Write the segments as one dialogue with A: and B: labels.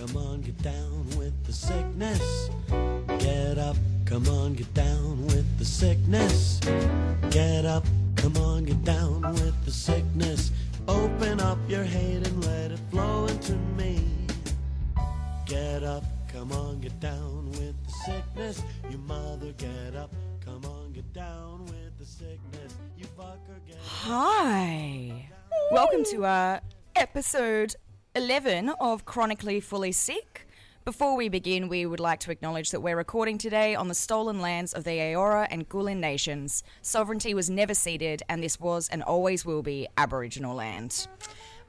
A: come on, get down with the sickness. Get up, come on, get down with the sickness. Get up, come on, get down with the sickness. Open up your hate and let it flow into me. Get up, come on, get down with the sickness. You mother, get up, come on, get down with the sickness. You fucker, get up.
B: Hi. Welcome to uh, episode 11 of Chronically Fully Sick. Before we begin, we would like to acknowledge that we're recording today on the stolen lands of the Eora and Kulin nations. Sovereignty was never ceded, and this was and always will be Aboriginal land.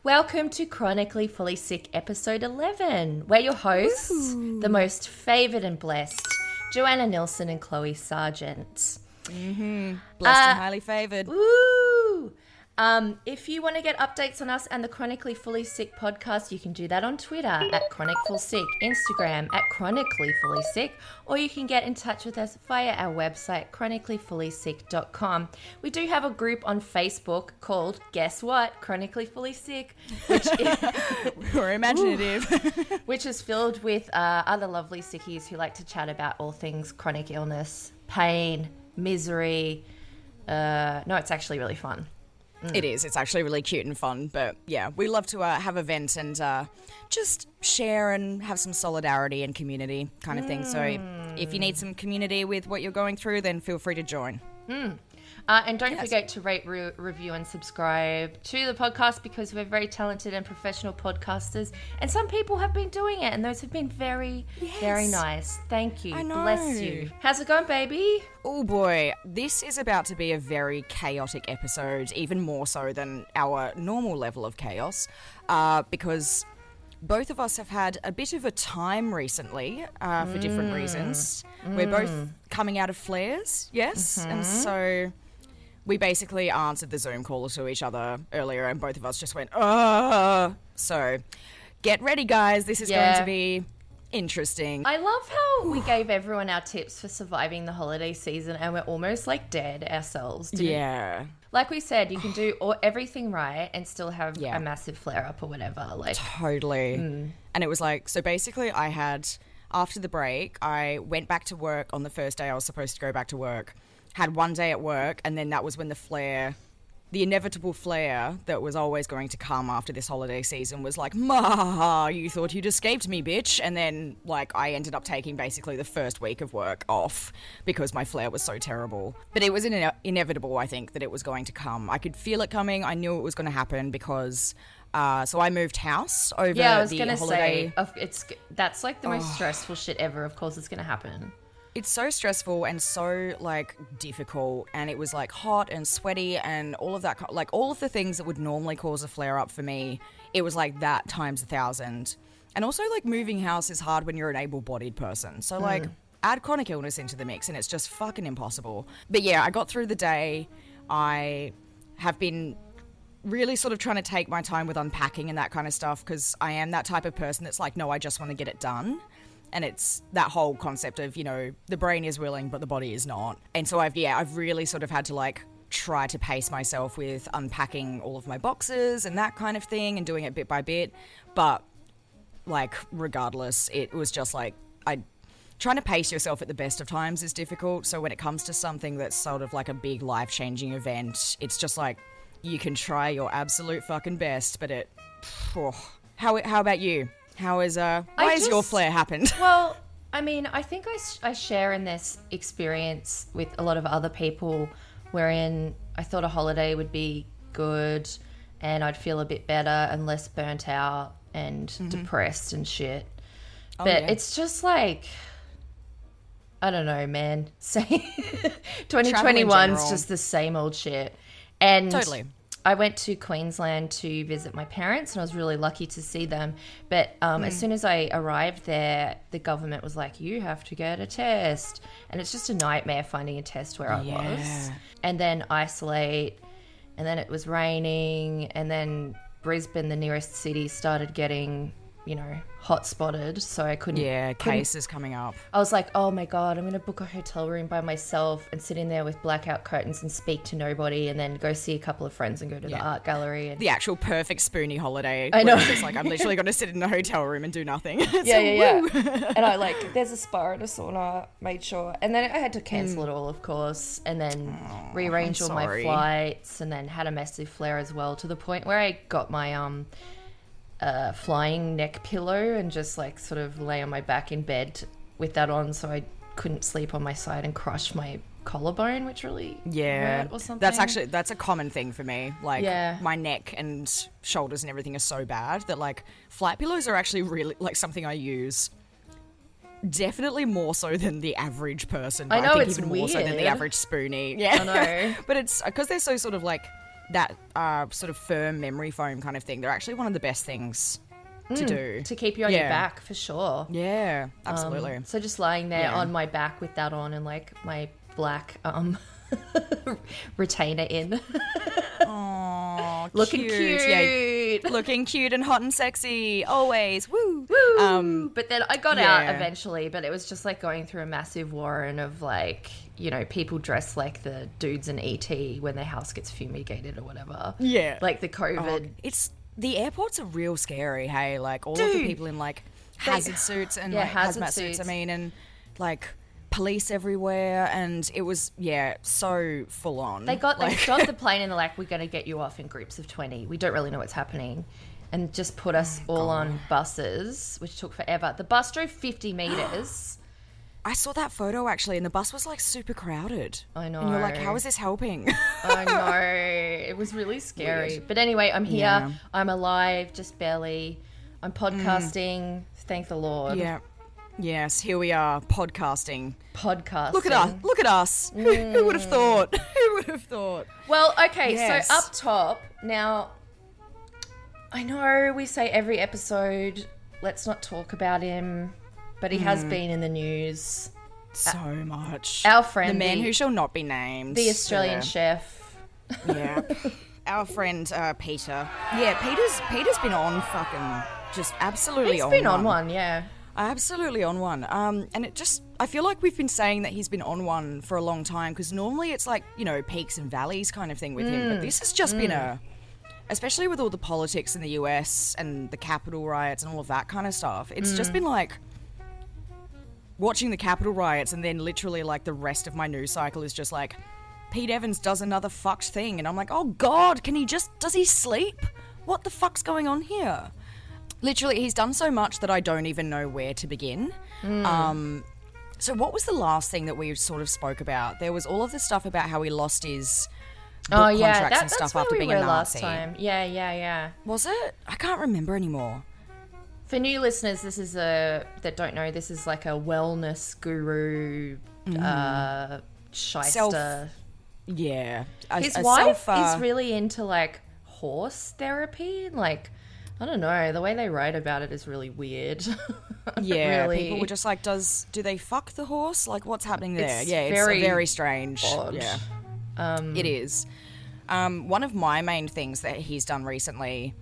C: Welcome to Chronically Fully Sick, episode 11. We're your hosts, the most favoured and blessed, Joanna Nilsson and Chloe Sargent.
B: Blessed
C: Uh,
B: and highly favoured.
C: Woo! Um, if you want to get updates on us and the Chronically Fully Sick podcast, you can do that on Twitter at Chronic Full Sick, Instagram at Chronically Fully Sick, or you can get in touch with us via our website, chronicallyfullysick.com. We do have a group on Facebook called, guess what, Chronically Fully Sick, which is,
B: We're imaginative.
C: which is filled with uh, other lovely sickies who like to chat about all things chronic illness, pain, misery. Uh, no, it's actually really fun.
B: It is. It's actually really cute and fun. But yeah, we love to uh, have events and uh, just share and have some solidarity and community kind of thing. So if you need some community with what you're going through, then feel free to join.
C: Uh, and don't forget to rate, re- review, and subscribe to the podcast because we're very talented and professional podcasters. And some people have been doing it, and those have been very, very nice. Thank you.
B: I
C: Bless you. How's it going, baby?
B: Oh boy, this is about to be a very chaotic episode, even more so than our normal level of chaos, uh, because both of us have had a bit of a time recently uh, for different reasons. We're both coming out of flares, yes, and so we basically answered the Zoom call to each other earlier, and both of us just went, "Ugh." So, get ready, guys. This is going to be interesting.
C: I love how we gave everyone our tips for surviving the holiday season, and we're almost like dead ourselves.
B: Yeah.
C: Like we said, you can do all, everything right and still have
B: Yeah.
C: a massive flare up or whatever. Like,
B: Totally. Mm. And it was like, so basically, I had, after the break, I went back to work on the first day I was supposed to go back to work, had one day at work, and then that was when the flare, the inevitable flare that was always going to come after this holiday season was like, Ma, you thought you'd escaped me, bitch. And then, like, I ended up taking basically the first week of work off because my flare was so terrible. But it was ine- inevitable, I think, that it was going to come. I could feel it coming. I knew it was going to happen because. Uh, so I moved house over
C: yeah, I was
B: the
C: gonna
B: holiday.
C: say, it's that's like the most stressful shit ever. Of course, it's gonna happen.
B: It's so stressful and so like difficult and it was like hot and sweaty and all of that like all of the things that would normally cause a flare up for me it was like that times a thousand. And also like moving house is hard when you're an able-bodied person. So hmm. like add chronic illness into the mix and it's just fucking impossible. But yeah i got through the day. I have been really sort of trying to take my time with unpacking and that kind of stuff because I am that type of person that's like, no, I just want to get it done. And it's that whole concept of, you know, the brain is willing, but the body is not. And so I've, yeah, I've really sort of had to like try to pace myself with unpacking all of my boxes and that kind of thing and doing it bit by bit. But like, regardless, it was just like, I, trying to pace yourself at the best of times is difficult. So when it comes to something that's sort of like a big life changing event, it's just like you can try your absolute fucking best, but it. oh. How how about you? How is uh? Why has your flare happened?
C: Well, I mean, I think I I share in this experience with a lot of other people, wherein I thought a holiday would be good, and I'd feel a bit better and less burnt out and depressed and shit. but
B: Mm-hmm. Oh, yeah.
C: it's just like. I don't know, man. Say 2021's just the same old shit. And
B: Totally.
C: I went to Queensland to visit my parents, and I was really lucky to see them. But um,
B: Hmm.
C: as soon as I arrived there, the government was like, "You have to get a test," and it's just a nightmare finding a test where I was. And then isolate, and then it was raining, and then Brisbane, the nearest city, started getting, you know, hot spotted, so I couldn't.
B: Yeah,
C: couldn't-
B: cases coming up.
C: I was like, oh my god, I'm gonna book a hotel room by myself and sit in there with blackout curtains and speak to nobody, and then go see a couple of friends and go to the art gallery. And
B: The actual perfect spoony holiday.
C: I know.
B: It's like I'm literally to sit in a hotel room and do nothing.
C: Yeah,
B: a
C: yeah, yeah. and I like, there's a spa and a sauna, made sure, and then I had to cancel
B: Mm.
C: it all, of course, and then rearrange all my flights, and then had a massive flare as well, to the point where I got my um. Uh, flying neck pillow and just like sort of lay on my back in bed with that on so I couldn't sleep on my side and crush my collarbone, which really
B: Yeah,
C: hurt or something.
B: that's actually that's a common thing for me. Like
C: Yeah.
B: my neck and shoulders and everything are so bad that like flat pillows are actually really like something I use. Definitely more so than the average person.
C: I
B: but
C: know,
B: think
C: it's
B: even more so than the average spoonie. Yeah,
C: I know.
B: but it's because they're so sort of like that uh, sort of firm memory foam kind of thing. They're actually one of the best things to do.
C: Hmm, to keep you on your back for sure.
B: Yeah,
C: Um,
B: absolutely.
C: so just lying there
B: Yeah.
C: on my back with that on and like my black um retainer in,
B: Aw,
C: looking cute.
B: Yeah, looking cute and hot and sexy always. Woo.
C: Woo!
B: Um,
C: but then I got out eventually, but it was just like going through a massive warren of like, you know, people dressed like the dudes in ET when their house gets fumigated or whatever.
B: Yeah.
C: Like the COVID.
B: It's the airports are real scary. Hey, like all of the people in like hazard suits and
C: Yeah,
B: like hazmat suits. I mean, and like police everywhere, and it was yeah, so full on.
C: They got they
B: like,
C: got the plane and they're like, we're going to get you off in groups of twenty. We don't really know what's happening, and just put us
B: Oh,
C: all on buses, which took forever. The bus drove fifty meters.
B: I saw that photo actually, and the bus was like super crowded.
C: I know.
B: And you're like, how is this helping?
C: I know it was really scary. But anyway, I'm here.
B: Yeah.
C: I'm alive, just barely. I'm mm. podcasting. Thank the Lord.
B: yeah. Yes, here we are podcasting.
C: Podcasting.
B: Look at us! Look at us! Who, who would have thought? Who would have thought?
C: Well, okay,
B: Yes.
C: so up top now. I know we say every episode, let's not talk about him, but he
B: Hmm.
C: has been in the news.
B: So much.
C: Our friend,
B: the man
C: the-
B: who shall not be named,
C: The Australian
B: Yeah.
C: chef.
B: Yeah. Our friend uh, Peter. Yeah, Peter's Peter's been on fucking just absolutely
C: He's
B: on
C: been on one, yeah.
B: Absolutely on one. Um, and it just I feel like we've been saying that he's been on one for a long time because normally it's like you know peaks and valleys kind of thing with him,
C: Mm.
B: but this has just been a, especially with all the politics in the U.S. and the Capitol riots and all of that kind of stuff. It's
C: Mm.
B: just been like watching the Capitol riots and then literally like the rest of my news cycle is just like Pete Evans does another fucked thing and I'm like, "Oh god, can he just does he sleep? What the fuck's going on here?" Literally, he's done so much that I don't even know where to begin. Um so what was the last thing that we sort of spoke about? There was all of the stuff about how he lost his book
C: Oh yeah,
B: contracts
C: that,
B: and
C: that's
B: stuff
C: where
B: after
C: we
B: being
C: were
B: a
C: last
B: Nazi.
C: time. Yeah, yeah, yeah.
B: Was it? I can't remember anymore.
C: For new listeners, this is a that don't know. This is like a wellness guru, uh, shyster.
B: Self- Yeah. A-
C: His
B: a
C: wife
B: self, uh,
C: is really into like horse therapy. Like, I don't know. The way they write about it is really weird.
B: Yeah,
C: really.
B: people were just like, "Does do they fuck the horse? Like, what's happening there?"
C: It's
B: yeah, it's
C: very
B: very strange.
C: odd.
B: Yeah,
C: Um,
B: it is. Um, one of my main things that he's done recently,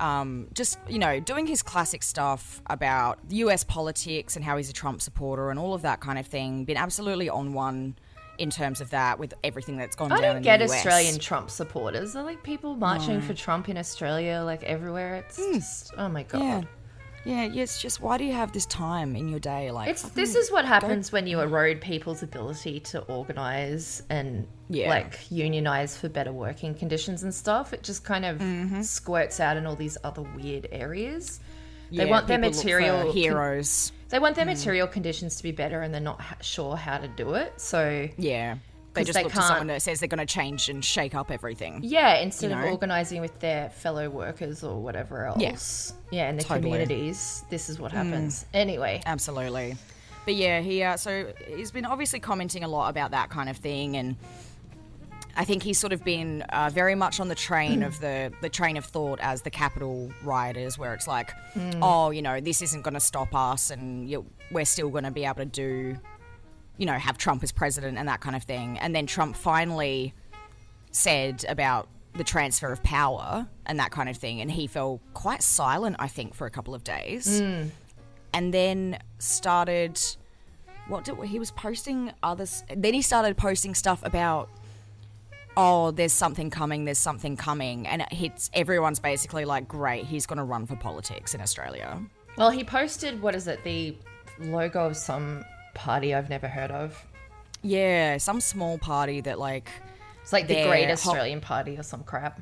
B: um, just you know, doing his classic stuff about U.S. politics and how he's a Trump supporter and all of that kind of thing. Been absolutely on one in terms of that with everything that's gone
C: I
B: down.
C: don't
B: in
C: get
B: the US.
C: Australian Trump supporters. They're like people marching for Trump in Australia, like everywhere. It's just, oh my god.
B: Hmm. Yeah, yeah. It's just why do you have this time in your day? Like,
C: It's this is what happens when you erode people's ability to organize and
B: Yeah.
C: like unionize for better working conditions and stuff. It just kind of
B: Mm-hmm.
C: squirts out in all these other weird areas. They
B: yeah,
C: want their
B: people look for
C: material con-
B: heroes.
C: They want
B: Mm.
C: their material conditions to be better, and they're not ha- sure how to do it. So
B: Yeah. They just
C: they
B: look
C: can't-
B: someone that says they're going to change and shake up everything.
C: yeah, instead
B: You
C: of organizing with their fellow workers or whatever else, yeah, in the
B: Totally. Mm.
C: communities, this is what happens. Anyway,
B: Absolutely. But yeah, he uh, so he's been obviously commenting a lot about that kind of thing, and I think he's sort of been uh, very much on the train of the the train of thought as the Capitol rioters, where it's like, oh, you know, this isn't going to stop us, and you, we're still going to be able to do, you know, have Trump as president and that kind of thing. And then Trump finally said about the transfer of power and that kind of thing. And he fell quite silent, I think, for a couple of days. And then started. What did he was posting others? Then he started posting stuff about oh, there's something coming, there's something coming. And it hits, everyone's basically like, great, he's going to run for politics in Australia.
C: Well, he posted what is it? The logo of some party I've never heard of.
B: Yeah, some small party that, like,
C: It's like the Great
B: ho-
C: Australian Party or some crap.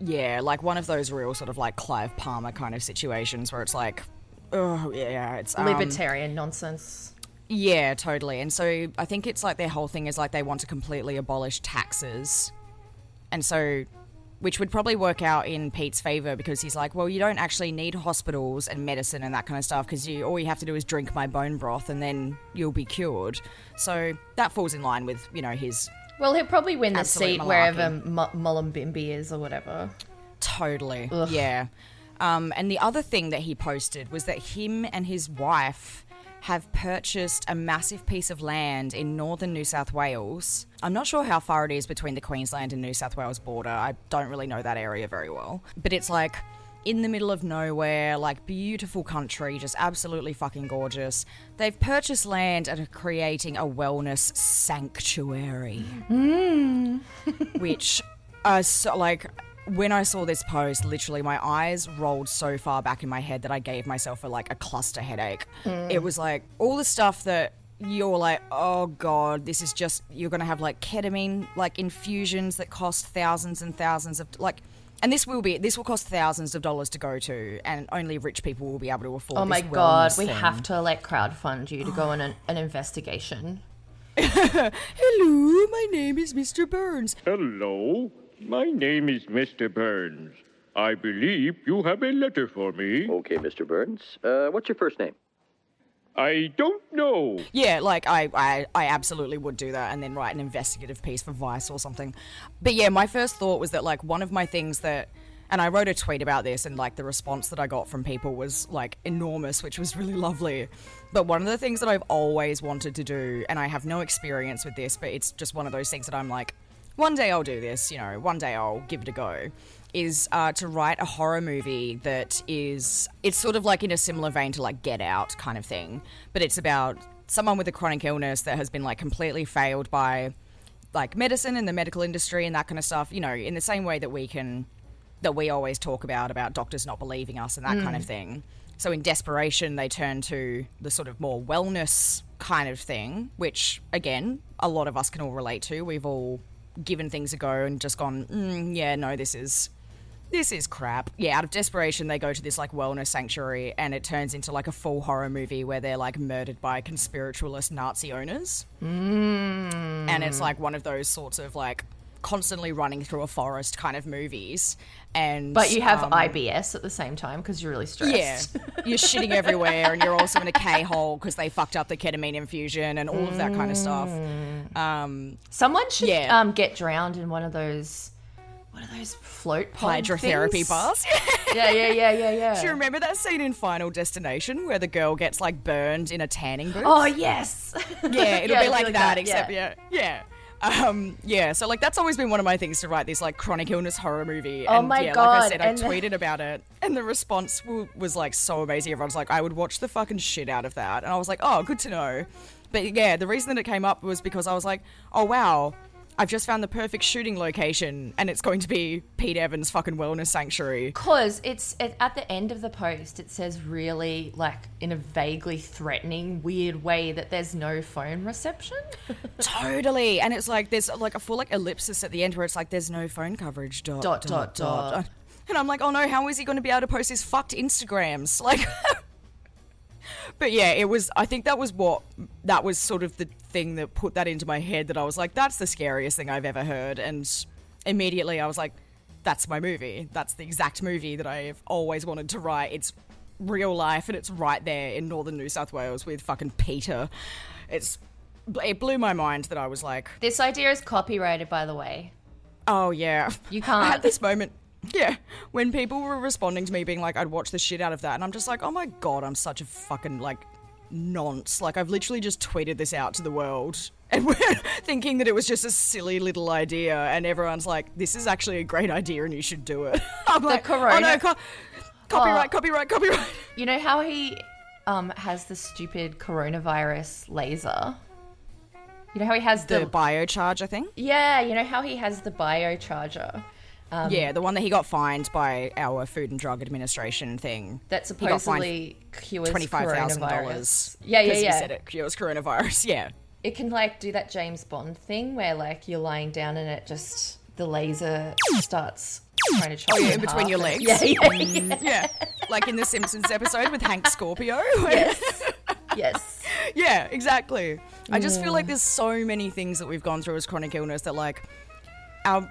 B: yeah, like one of those real sort of like Clive Palmer kind of situations where it's like, oh, yeah, it's. Um,
C: Libertarian nonsense.
B: Yeah, totally. And so I think it's like their whole thing is like they want to completely abolish taxes. And so, which would probably work out in Pete's favor because he's like, well, you don't actually need hospitals and medicine and that kind of stuff because you all you have to do is drink my bone broth and then you'll be cured. So that falls in line with you know his
C: Well, he'll probably win the seat wherever M- Mullumbimby is or whatever.
B: Totally. Yeah. Um, and the other thing that he posted was that him and his wife have purchased a massive piece of land in northern New South Wales. I'm not sure how far it is between the Queensland and New South Wales border. I don't really know that area very well. But it's like in the middle of nowhere, like beautiful country, just absolutely fucking gorgeous. They've purchased land and are creating a wellness sanctuary which uh, so, like when I saw this post, literally my eyes rolled so far back in my head that I gave myself a like a cluster headache. Hmm. It was like all the stuff that you're like, oh god, this is just you're gonna have like ketamine like infusions that cost thousands and thousands of like. And this will be this will cost thousands of dollars to go to, and only rich people will be able to afford.
C: Oh my
B: this
C: god, we
B: thing.
C: have to like crowdfund you to go on an, an investigation.
B: Hello, my name is Mr. Burns.
D: Hello, my name is Mr. Burns. I believe you have a letter for me.
E: Okay, Mr. Burns. Uh, what's your first name?
D: I don't know.
B: Yeah, like I, I, I absolutely would do that and then write an investigative piece for Vice or something. But yeah, my first thought was that like one of my things that and I wrote a tweet about this and like the response that I got from people was like enormous, which was really lovely. But one of the things that I've always wanted to do, and I have no experience with this, but it's just one of those things that I'm like, one day I'll do this, you know, one day I'll give it a go, is uh, to write a horror movie that is, it's sort of like in a similar vein to like Get Out kind of thing, but it's about someone with a chronic illness that has been like completely failed by like medicine and the medical industry and that kind of stuff, you know, in the same way that we can, that we always talk about, about doctors not believing us and that kind of thing. So in desperation, they turn to the sort of more wellness kind of thing, which again, a lot of us can all relate to. We've all given things a go and just gone, mm, yeah, no, this is this is crap. Yeah, out of desperation, they go to this like wellness sanctuary, and it turns into like a full horror movie where they're like murdered by conspiritualist Nazi owners. Mm. And it's like one of those sorts of like constantly running through a forest kind of movies. And
C: But you have
B: um,
C: IBS at the same time because you're really stressed.
B: yeah, you're shitting everywhere, and you're also in a K hole because they fucked up the ketamine infusion and all of that kind of stuff. Um,
C: Someone should
B: Yeah.
C: um, get drowned in one of those. What are those float
B: hydrotherapy
C: things?
B: bars.
C: Yeah, yeah, yeah, yeah, yeah.
B: Do you remember that scene in Final Destination where the girl gets like burned in a tanning booth?
C: Oh yes.
B: yeah, it'll
C: Yeah,
B: be like, that,
C: yeah.
B: except yeah, yeah. Um, yeah, so like that's always been one of my things to write this like chronic illness horror movie.
C: Oh
B: and,
C: my
B: yeah, Like
C: God,
B: I said, I
C: and-
B: tweeted about it, and the response w- was like so amazing. Everyone's like, I would watch the fucking shit out of that, and I was like, oh, good to know. But yeah, the reason that it came up was because I was like, oh wow, I've just found the perfect shooting location, and it's going to be Pete Evans' fucking wellness sanctuary.
C: Because it's it, at the end of the post, it says really like in a vaguely threatening, weird way that there's no phone reception.
B: Totally. And it's like there's like a full like ellipsis at the end where it's like there's no phone coverage. Dot
C: Dot, dot, dot.
B: And I'm like, oh no, how is he going to be able to post his fucked Instagrams? Like, but yeah, it was. I think that was what that was sort of the thing that put that into my head. That I was like, that's the scariest thing I've ever heard. And immediately I was like, that's my movie. That's the exact movie that I've always wanted to write. It's real life and it's right there in northern New South Wales with fucking Peter. It's it blew my mind that I was like,
C: this idea is copyrighted, by the way.
B: Oh yeah.
C: You can't-
B: had this moment. Yeah, when people were responding to me being like, "I'd watch the shit out of that," and I'm just like, "Oh my god, I'm such a fucking like nonce. Like I've literally just tweeted this out to the world. And we're thinking that it was just a silly little idea, and everyone's like, "This is actually a great idea, and you should do it." I'm like, "Oh no, co- copyright,
C: Oh.
B: copyright, copyright."
C: You know how he um, has the stupid coronavirus laser? You know how he has
B: The
C: the.
B: biocharger thing.
C: yeah, you know how he has the biocharger Um,
B: yeah, the one that he got fined by our Food and Drug Administration thing.
C: that supposedly cures
B: twenty-five thousand
C: coronavirus.
B: dollars.
C: Yeah, yeah,
B: He said it cures coronavirus. Yeah.
C: It can like do that James Bond thing where like you're lying down and it just the laser starts trying to chop
B: Oh, yeah, in between your legs.
C: Yeah, yeah, yeah.
B: yeah, like in the Simpsons episode with Hank Scorpio.
C: yes, yes.
B: yeah, exactly. I just feel like there's so many things that we've gone through as chronic illness that like our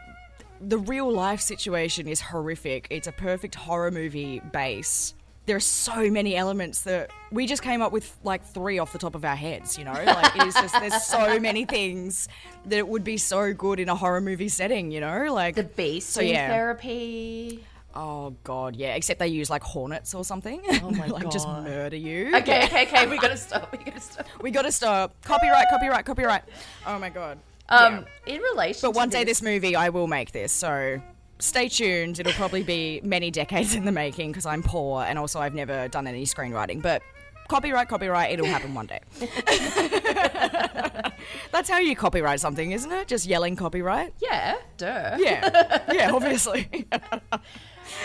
B: the real life situation is horrific. It's a perfect horror movie base. There are so many elements that we just came up with like three off the top of our heads, you know? Like it is just there's so many things that it would be so good in a horror movie setting, you know? Like
C: The beast
B: So, yeah.
C: therapy.
B: Oh god, yeah. Except they use like hornets or something. Oh
C: my
B: like just murder you.
C: Okay, okay, okay. We gotta stop. We gotta stop.
B: We gotta stop. Copyright, copyright, copyright. Oh my god.
C: Um,
B: Yeah.
C: in relation,
B: But one day this movie I will make this, so stay tuned. It'll probably be many decades in the making because I'm poor and also I've never done any screenwriting. But copyright, copyright, it'll happen one day. That's how you copyright something, isn't it? Just yelling copyright?
C: yeah, duh.
B: Yeah. yeah, obviously.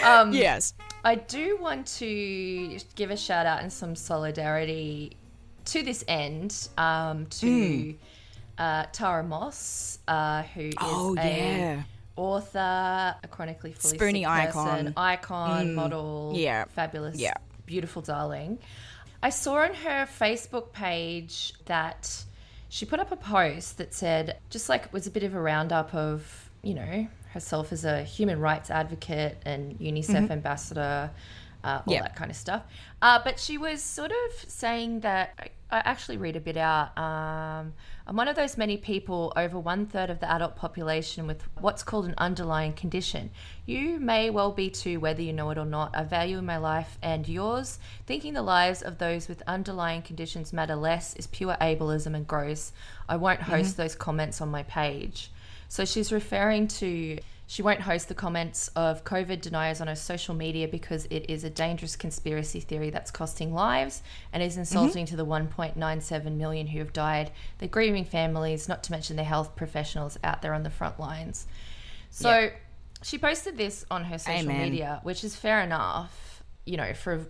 C: Um,
B: yes.
C: I do want to give a shout out and some solidarity to this end um, to uh, Tara Moss, uh, who is
B: Oh,
C: a author, a chronically fully
B: Spoonie
C: sick person,
B: icon. Mm.
C: model,
B: Yeah.
C: fabulous,
B: Yeah.
C: beautiful darling. I saw on her Facebook page that she put up a post that said, just like it was a bit of a roundup of, you know, herself as a human rights advocate and UNICEF ambassador, uh, all that kind of stuff. Uh, but she was sort of saying that I, actually read a bit out. Um, I'm one of those many people, over one third of the adult population, with what's called an underlying condition. You may well be too, whether you know it or not. I value my life and yours. Thinking the lives of those with underlying conditions matter less is pure ableism and gross. I won't host those comments on my page. So she's referring to she won't host the comments of COVID deniers on her social media because it is a dangerous conspiracy theory that's costing lives and is mm-hmm. insulting to the 1.97 million who have died, their grieving families, not to mention the health professionals out there on the front lines. So
B: Yeah.
C: she posted this on her social
B: Amen.
C: media, which is fair enough, you know, for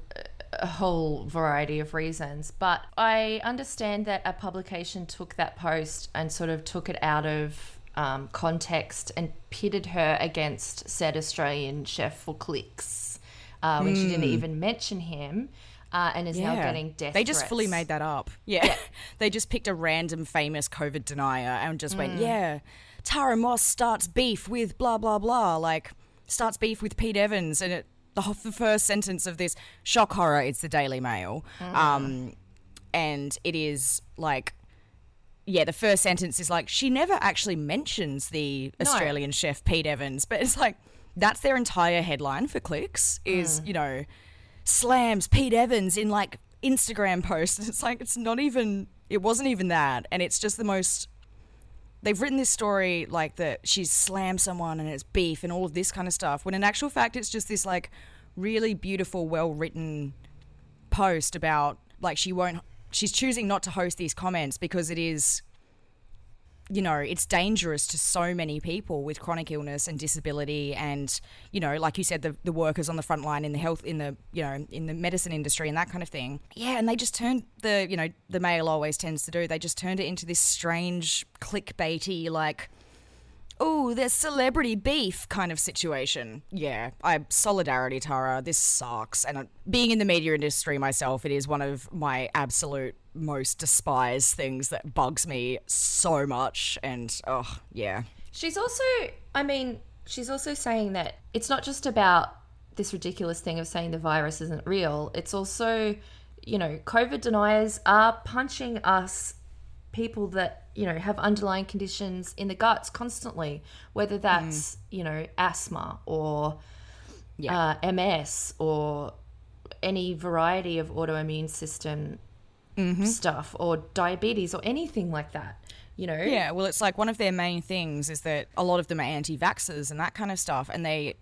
C: a whole variety of reasons. But I understand that a publication took that post and sort of took it out of um, context and pitted her against said Australian chef for clicks uh, when she didn't even mention him. Uh, and is now getting death.
B: They just fully made that up. Yeah. they just picked a random famous COVID denier and just
C: Mm.
B: went, yeah, Tara Moss starts beef with blah, blah, blah. Like, starts beef with Pete Evans. And it, the, the first sentence of this shock horror, it's the Daily Mail.
C: Mm.
B: Um, and it is like, yeah, the first sentence is like, she never actually mentions the Australian chef Pete Evans, but it's like, that's their entire headline for clicks is, mm. you know, slams Pete Evans in like Instagram posts. It's like, it's not even, it wasn't even that. And it's just the most, they've written this story like that she's slammed someone and it's beef and all of this kind of stuff. When in actual fact, it's just this like really beautiful, well written post about like she won't she's choosing not to host these comments because it is you know it's dangerous to so many people with chronic illness and disability and you know like you said the, the workers on the front line in the health in the you know in the medicine industry and that kind of thing. Yeah and they just turned the you know the mail always tends to do they just turned it into this strange clickbaity like oh, there's celebrity beef kind of situation. Yeah, I solidarity, Tara. This sucks. And uh, being in the media industry myself, it is one of my absolute most despised things that bugs me so much. And oh, yeah,
C: She's also, I mean, she's also saying that it's not just about this ridiculous thing of saying the virus isn't real. It's also, you know, COVID deniers are punching us, people that, you know, have underlying conditions in the guts constantly, whether that's, you know, asthma or
B: Yeah.
C: uh, MS or any variety of autoimmune system stuff or diabetes or anything like that. You know?
B: Yeah, well, it's like one of their main things is that a lot of them are anti vaxxers and that kind of stuff. And they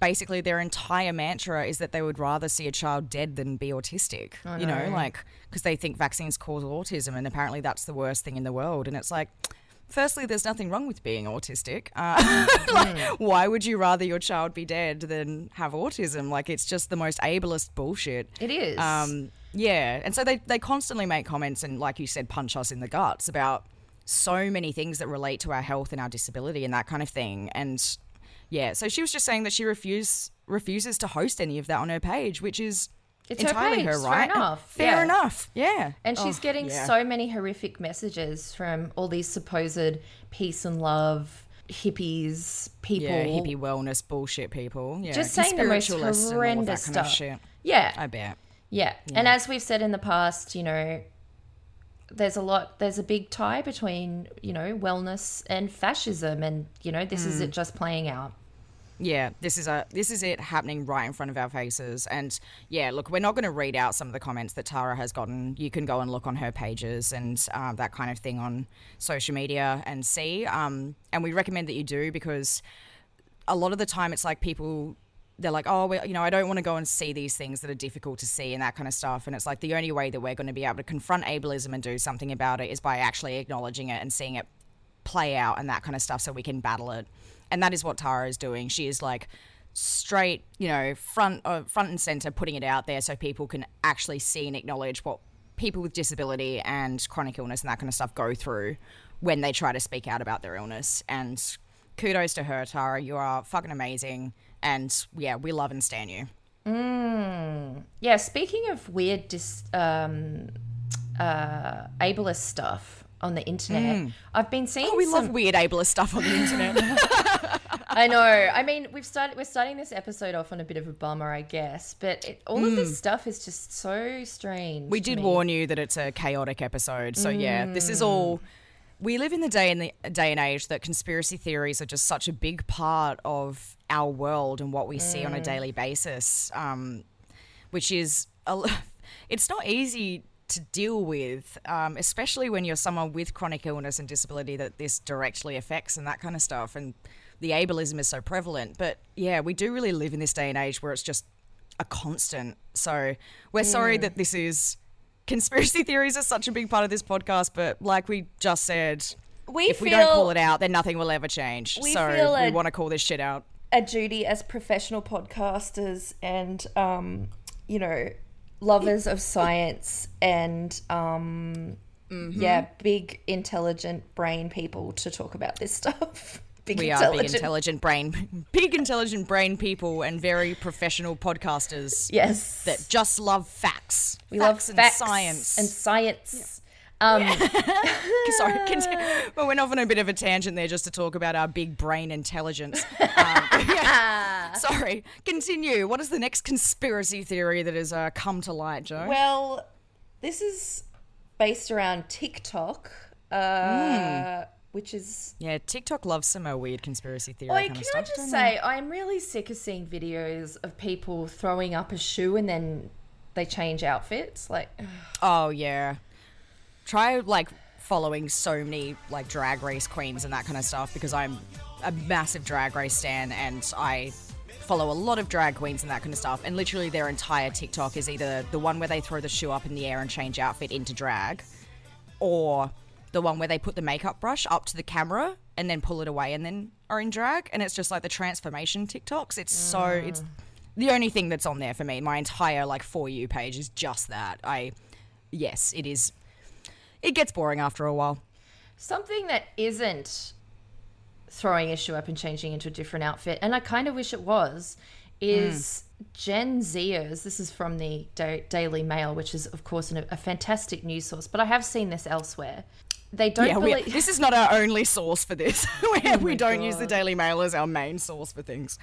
B: basically, their entire mantra is that they would rather see a child dead than be autistic. You know, like, because they think vaccines cause autism. And apparently that's the worst thing in the world. And it's like, firstly, there's nothing wrong with being autistic. Uh, like, why would you rather your child be dead than have autism? Like, it's just the most ableist bullshit.
C: It is.
B: Um, yeah, and so they they constantly make comments and, like you said, punch us in the guts about so many things that relate to our health and our disability and that kind of thing. And yeah, so she was just saying that she refuse refuses to host any of that on her page, which is
C: It's
B: entirely her,
C: page, fair
B: right.
C: enough,
B: Fair
C: yeah.
B: enough. Yeah.
C: And she's
B: Oh,
C: getting
B: yeah.
C: so many horrific messages from all these supposed peace and love hippies people.
B: yeah hippie wellness bullshit people. Yeah,
C: Just saying the most
B: and all of that
C: horrendous
B: kind of
C: stuff.
B: shit.
C: Yeah,
B: I bet.
C: yeah. And as we've said in the past, you know, there's a lot. There's a big tie between you know wellness and fascism, and you know this
B: Mm.
C: is it just playing out.
B: Yeah, this is a this is it happening right in front of our faces. And yeah, look, we're not going to read out some of the comments that Tara has gotten. You can go and look on her pages and uh, that kind of thing on social media and see. Um, and we recommend that you do because a lot of the time it's like people they're like, oh, well, you know, I don't want to go and see these things that are difficult to see and that kind of stuff. And it's like the only way that we're going to be able to confront ableism and do something about it is by actually acknowledging it and seeing it play out and that kind of stuff so we can battle it. And that is what Tara is doing. She is like straight, you know, front uh, front and center putting it out there so people can actually see and acknowledge what people with disability and chronic illness and that kind of stuff go through when they try to speak out about their illness. And kudos to her, Tara. You are fucking amazing. And yeah, we love and stand you.
C: Yeah, speaking of weird dis, um, uh, ableist stuff on the internet, I've been seeing.
B: Mm. Oh, we
C: some,
B: love weird ableist stuff on the internet.
C: I know. I mean, we've started. We're starting this episode off on a bit of a bummer, I guess. But it, all of this stuff is just so strange.
B: Mm. We did warn you that it's a chaotic episode. So yeah, this is all. We live in the day in the day and age that conspiracy theories are just such a big part of our world and what we see on a daily basis, um, which is a, it's not easy to deal with, um, especially when you're someone with chronic illness and disability that this directly affects and that kind of stuff. And the ableism is so prevalent. But yeah, we do really live in this day and age where it's just a constant. So we're sorry that this is conspiracy theories are such a big part of this podcast, but like we just said,
C: We
B: if we don't call it out, then nothing will ever change.
C: We
B: so
C: feel
B: we want to call this shit out.
C: a duty as professional podcasters and um, you know lovers of science and um,
B: Mm-hmm.
C: yeah, big intelligent brain people to talk about this stuff. Big
B: We are big intelligent brain, big intelligent brain people, and very professional podcasters
C: Yes,
B: that just love facts.
C: we
B: facts
C: love
B: and
C: facts
B: science.
C: and science. Um,
B: Sorry, continue. but we went off on a bit of a tangent there just to talk about our big brain intelligence. Um, yeah. Sorry, continue. What is the next conspiracy theory that has uh, come to light, Joe?
C: Well, this is based around TikTok, uh, which is.
B: yeah, TikTok loves some weird conspiracy theory
C: Oi,
B: kind
C: can
B: of
C: I just say, I'm really sick of seeing videos of people throwing up a shoe and then they change outfits. Like,
B: Oh yeah. Try like following so many like drag race queens and that kind of stuff because I'm a massive drag race stan and I follow a lot of drag queens and that kind of stuff and literally their entire TikTok is either the one where they throw the shoe up in the air and change outfit into drag or the one where they put the makeup brush up to the camera and then pull it away and then are in drag. And it's just like the transformation TikToks. It's so it's the only thing that's on there for me. My entire like for you page is just that. I yes it is it gets boring after a while.
C: Something that isn't throwing a shoe up and changing into a different outfit, and I kind of wish it was, is mm. Gen Zers. This is from the da- Daily Mail, which is, of course, an, a fantastic news source, but I have seen this elsewhere. They don't
B: yeah
C: believe.
B: this is not our only source for this oh we, we don't use the Daily Mail as our main source for things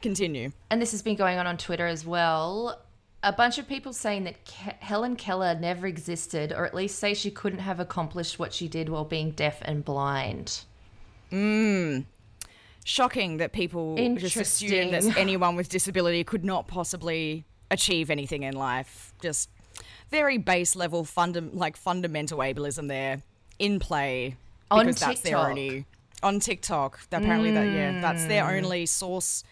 B: continue
C: and this has been going on on Twitter as well. A bunch of people saying that Ke- Helen Keller never existed, or at least say she couldn't have accomplished what she did while being deaf and blind. Mmm.
B: shocking that people just assume that anyone with disability could not possibly achieve anything in life. Just very base level, funda- like fundamental ableism there in play
C: On
B: because that's their
C: TikTok.
B: only on TikTok. Apparently, that yeah, that's their
C: Mm.
B: only source.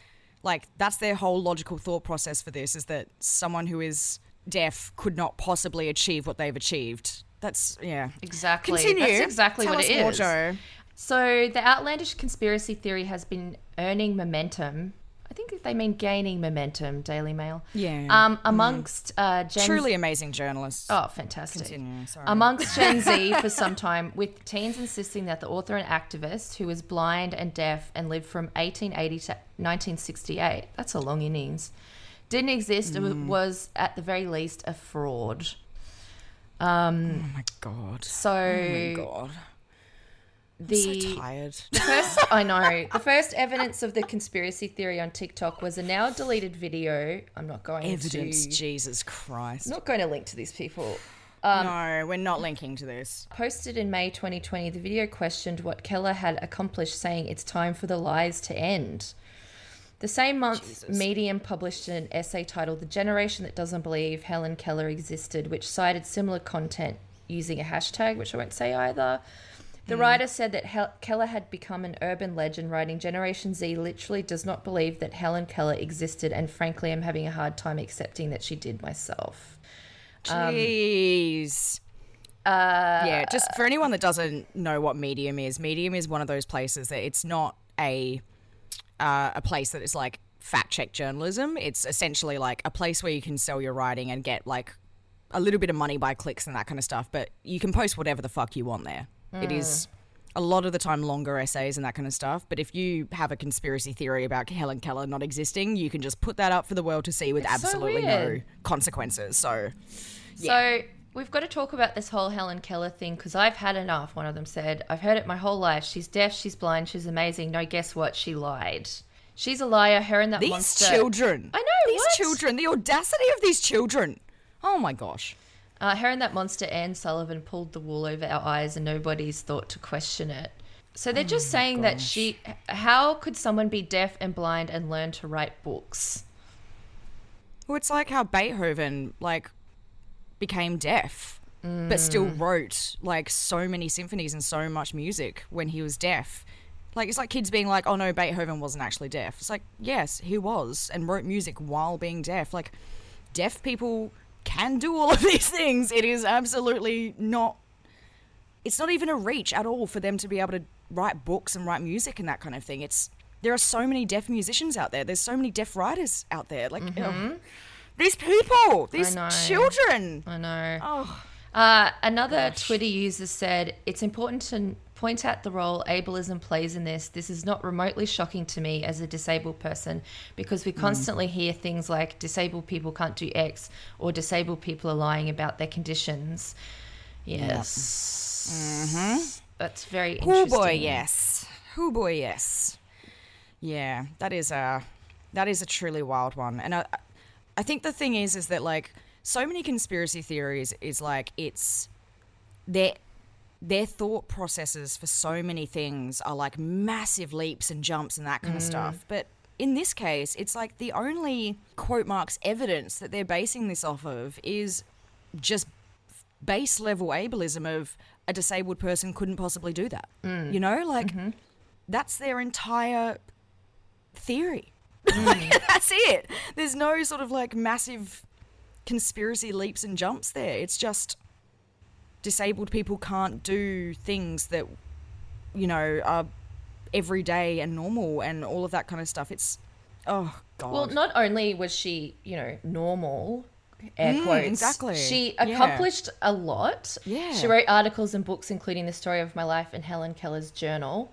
B: Like that's their whole logical thought process for this is that someone who is deaf could not possibly achieve what they've achieved. That's yeah.
C: Exactly.
B: Continue.
C: That's exactly
B: Tell
C: what it
B: more,
C: is.
B: Joe.
C: So the outlandish conspiracy theory has been earning momentum. I think they mean gaining momentum. Daily Mail.
B: Yeah.
C: Um, amongst uh, Gen
B: Truly amazing journalists.
C: Oh, fantastic.
B: Continue, sorry.
C: Amongst Gen Z for some time, with teens insisting that the author and activist, who was blind and deaf and lived from 1880 to 1968, that's a long innings, didn't exist, it
B: Mm.
C: was at the very least a fraud.
B: Um, oh my god.
C: So
B: Oh my god.
C: The
B: so tired.
C: first I know the first evidence of the conspiracy theory on TikTok was a now deleted video. I'm not going
B: Evidence,
C: to
B: Jesus Christ.
C: not going to link to these people.
B: Um, no, we're not linking to this.
C: Posted in May 2020, the video questioned what Keller had accomplished, saying it's time for the lies to end. The same month, Medium published an essay titled The Generation That Doesn't Believe Helen Keller Existed, which cited similar content using a hashtag, which I won't say either. The mm. writer said that Hel- Keller had become an urban legend, writing Generation Z literally does not believe that Helen Keller existed, and frankly, I'm having a hard time accepting that she did myself.
B: Um, Jeez. Uh, yeah, just for anyone that doesn't know what Medium is, Medium is one of those places that it's not a uh, a place that is like fact check journalism. It's essentially like a place where you can sell your writing and get like a little bit of money by clicks and that kind of stuff. But you can post whatever the fuck you want there. It is mm. a lot of the time longer essays and that kind of stuff. But if you have a conspiracy theory about Helen Keller not existing, you can just put that up for the world to see with
C: so
B: absolutely no consequences. So
C: So we've got to talk about this whole Helen Keller thing because I've had enough. One of them said, I've heard it my whole life. She's deaf, she's blind, she's amazing. No, guess what? She lied. She's a liar. Her and that
B: These
C: monster.
B: children.
C: I know,
B: These
C: what?
B: children. The audacity of these children. Oh my gosh.
C: Uh, her and that monster Anne Sullivan pulled the wool over our eyes, and nobody's thought to question it. So they're just saying that she. How could someone be deaf and blind and learn to write books?
B: Well, it's like how Beethoven like became deaf, but still
C: Mm.
B: wrote like so many symphonies and so much music when he was deaf. Like it's like kids being like, "Oh no, Beethoven wasn't actually deaf." It's like, yes, he was and wrote music while being deaf. Like deaf people can do all of these things. It is absolutely not it's not even a reach at all for them to be able to write books and write music and that kind of thing. It's there are so many deaf musicians out there. There's so many deaf writers out there. Like ugh. these people, these
C: know.
B: children.
C: I know.
B: Oh,
C: Uh, another Twitter user said, It's important to point out the role ableism plays in this. This is not remotely shocking to me as a disabled person because we mm. constantly hear things like disabled people can't do X or disabled people are lying about their conditions. Yes. Mm-hmm. That's very
B: oh
C: interesting.
B: boy, yes. Oh boy, yes. Yeah, that is a that is a truly wild one. And I I think the thing is is that like so many conspiracy theories is like it's their their thought processes for so many things are like massive leaps and jumps and that kind of mm. stuff. But in this case, it's like the only quote marks evidence that they're basing this off of is just base level ableism of a disabled person couldn't possibly do that. Mm. You know, like mm-hmm. that's their entire theory. Mm. Like, that's it. There's no sort of like massive conspiracy leaps and jumps there. It's just disabled people can't do things that you know are everyday and normal and all of that kind of stuff. It's oh god.
C: Well, not only was she, you know, normal, air
B: Mm,
C: quotes,
B: exactly.
C: she
B: Yeah.
C: accomplished a lot.
B: Yeah.
C: She wrote articles and books, including The Story of My Life and Helen Keller's Journal.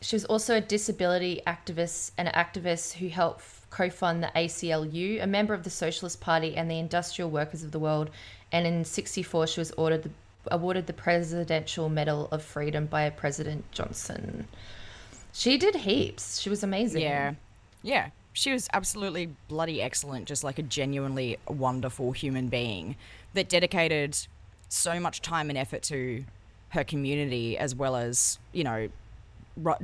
C: She was also a disability activist and an activist who helped co fund the ACLU, a member of the Socialist Party and the Industrial Workers of the World. And in 64, she was ordered the, awarded the Presidential Medal of Freedom by President Johnson. She did heaps. She was amazing.
B: Yeah. Yeah. She was absolutely bloody excellent, just like a genuinely wonderful human being that dedicated so much time and effort to her community as well as, you know,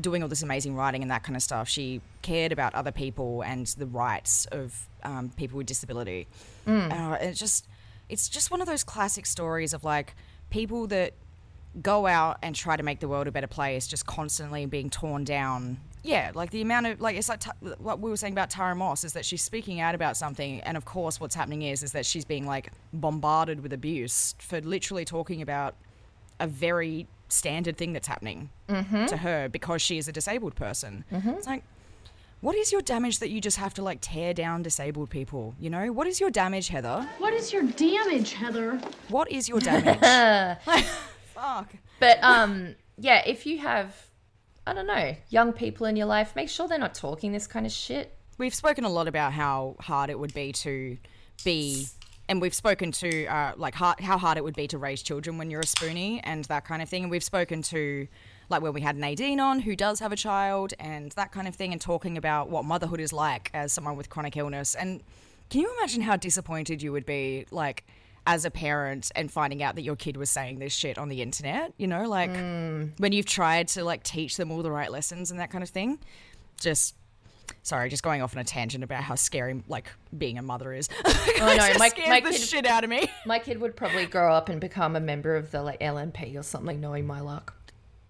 B: doing all this amazing writing and that kind of stuff. She cared about other people and the rights of um, people with disability. Uh, it just, it's just one of those classic stories of like people that go out and try to make the world a better place just constantly being torn down. Yeah like the amount of like it's like t- what we were saying about tara moss is that she's speaking out about something and of course what's happening is is that she's being like bombarded with abuse for literally talking about a very standard thing that's happening mm-hmm. to her because she is a disabled person. Mm-hmm. It's like what is your damage that you just have to like tear down disabled people you know what is your damage heather
F: What is your damage, Heather?
B: what is your damage fuck
C: But um, yeah, if you have, I don't know, young people in your life, make sure they're not talking this kind of shit.
B: we've spoken a lot about how hard it would be to be and we've spoken to uh, like hard, how hard it would be to raise children when you're a spoonie and that kind of thing. And we've spoken to like when we had Nadine on who does have a child and that kind of thing and talking about what motherhood is like as someone with chronic illness. And can you imagine how disappointed you would be like as a parent and finding out that your kid was saying this shit on the internet you know? Like when you've tried to like teach them all the right lessons and that kind of thing just sorry just going off on a tangent about how scary like being a mother is
C: Oh no, my, my
B: the
C: kid,
B: shit out of me
C: my kid would probably grow up and become a member of the like LNP or something, knowing my luck.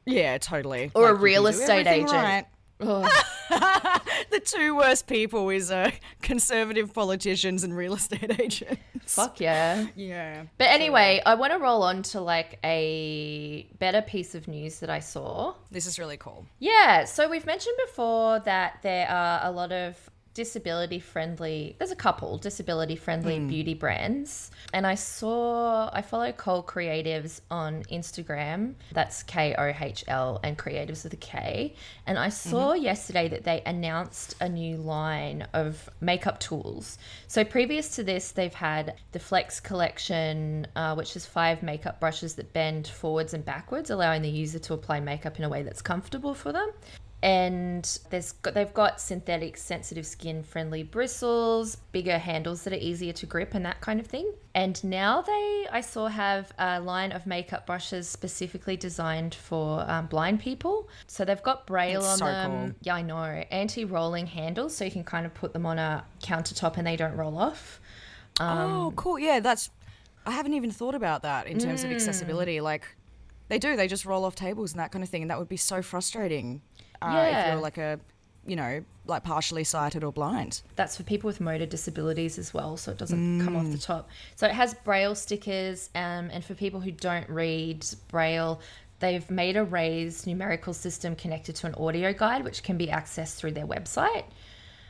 B: yeah totally
C: Or a
B: Like, you
C: real estate agent.
B: right. the two worst people is uh, conservative politicians and real estate agents
C: Fuck yeah.
B: yeah
C: But anyway, I want to roll on to like a better piece of news that I saw.
B: this is really cool
C: Yeah, so we've mentioned before that there are a lot of disability friendly there's a couple disability friendly beauty brands. And i saw i follow Kohl Kreatives on instagram. That's k-o-h-l and creatives with a k. And i saw yesterday that they announced a new line of makeup tools. So previous to this they've had the flex collection uh, which is five makeup brushes that bend forwards and backwards allowing the user to apply makeup in a way that's comfortable for them and there's got, they've got synthetic sensitive skin friendly bristles bigger handles that are easier to grip and that kind of thing. And now they i saw have a line of makeup brushes specifically designed for um, blind people. So they've got braille
B: That's
C: on
B: so
C: them.
B: cool.
C: yeah i know. Anti-rolling handles so you can kind of put them on a countertop and they don't roll off.
B: Oh cool. Yeah that's i haven't even thought about that in terms of accessibility. Like they do they just roll off tables and that kind of thing and that would be so frustrating uh, if you're like a you know like partially sighted or blind
C: that's for people with motor disabilities as well, so it doesn't come off the top. So it has braille stickers, um, and for people who don't read braille, they've made a raised numerical system connected to an audio guide, which can be accessed through their website.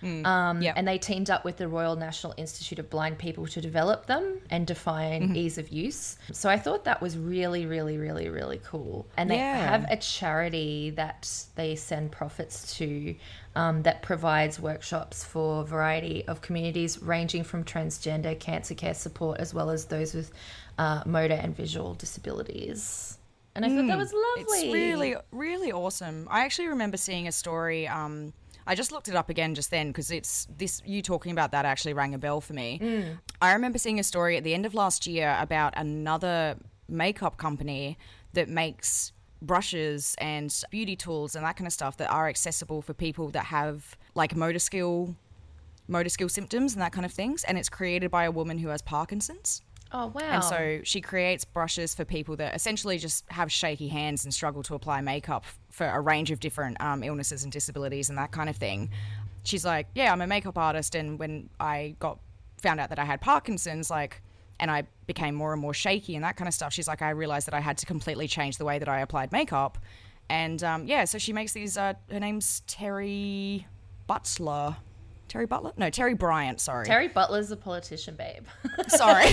C: Um,
B: Yep.
C: And they teamed up with the Royal National Institute of Blind People to develop them and define ease of use. So I thought that was really, really, really, really cool. And they
B: Yeah.
C: have a charity that they send profits to um, that provides workshops for a variety of communities ranging from transgender cancer care support as well as those with uh, motor and visual disabilities. And I thought that was lovely.
B: It's really, really awesome. I actually remember seeing a story. Um, I just looked it up again just then because it's this. You talking about that actually rang a bell for me.
C: Mm.
B: I remember seeing a story at the end of last year about another makeup company that makes brushes and beauty tools and that kind of stuff that are accessible for people that have like motor skill motor skill symptoms and that kind of things and it's created by a woman who has parkinson's
C: Oh, wow.
B: and so she creates brushes for people that essentially just have shaky hands and struggle to apply makeup for a range of different um, illnesses and disabilities and that kind of thing. She's like, yeah, I'm a makeup artist, and when I got found out that I had Parkinson's, like, and I became more and more shaky and that kind of stuff, she's like, I realized that I had to completely change the way that I applied makeup, and um, yeah, so she makes these. Uh, her name's Terri Butler. Terri Butler? No, Terri Bryant. Sorry.
C: Terri Butler's a politician, babe.
B: Sorry.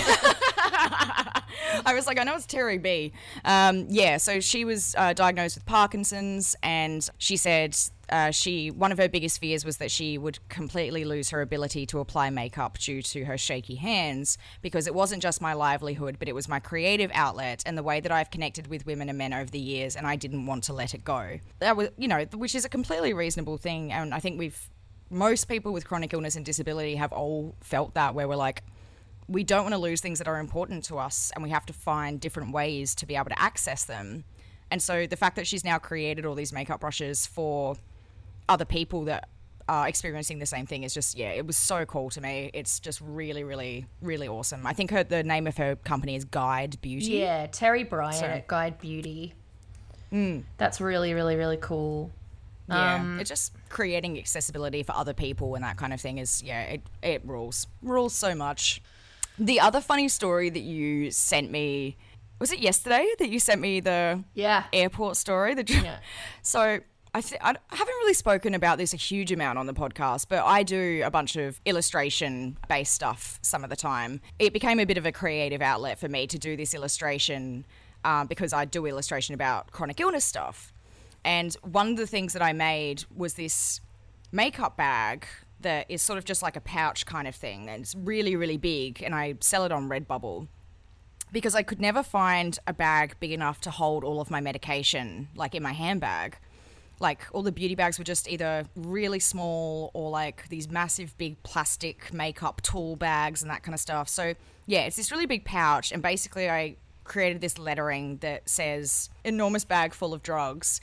B: I was like, I know it's Terry B. Um, yeah, so she was uh, diagnosed with Parkinson's, and she said uh, she one of her biggest fears was that she would completely lose her ability to apply makeup due to her shaky hands because it wasn't just my livelihood, but it was my creative outlet and the way that I've connected with women and men over the years, and I didn't want to let it go. That was, you know, which is a completely reasonable thing, and I think we've most people with chronic illness and disability have all felt that where we're like we don't want to lose things that are important to us and we have to find different ways to be able to access them. And so the fact that she's now created all these makeup brushes for other people that are experiencing the same thing is just yeah, it was so cool to me. It's just really, really, really awesome. I think her the name of her company is Guide Beauty.
C: Yeah, Terry Bryan
B: So-
C: at Guide Beauty. Mm. That's really, really, really cool.
B: Yeah,
C: Um,
B: it's just creating accessibility for other people and that kind of thing is yeah, it it rules rules so much. The other funny story that you sent me was it yesterday that you sent me the
C: Yeah.
B: airport story. The
C: Yeah.
B: so I, th- I haven't really spoken about this a huge amount on the podcast, but I do a bunch of illustration based stuff some of the time. It became a bit of a creative outlet for me to do this illustration um, because I do illustration about chronic illness stuff. And one of the things that I made was this makeup bag that is sort of just like a pouch kind of thing. And it's really, really big. And I sell it on Redbubble because I could never find a bag big enough to hold all of my medication, like in my handbag. Like all the beauty bags were just either really small or like these massive big plastic makeup tool bags and that kind of stuff. So yeah, it's this really big pouch, and basically I created this lettering that says "enormous bag full of drugs."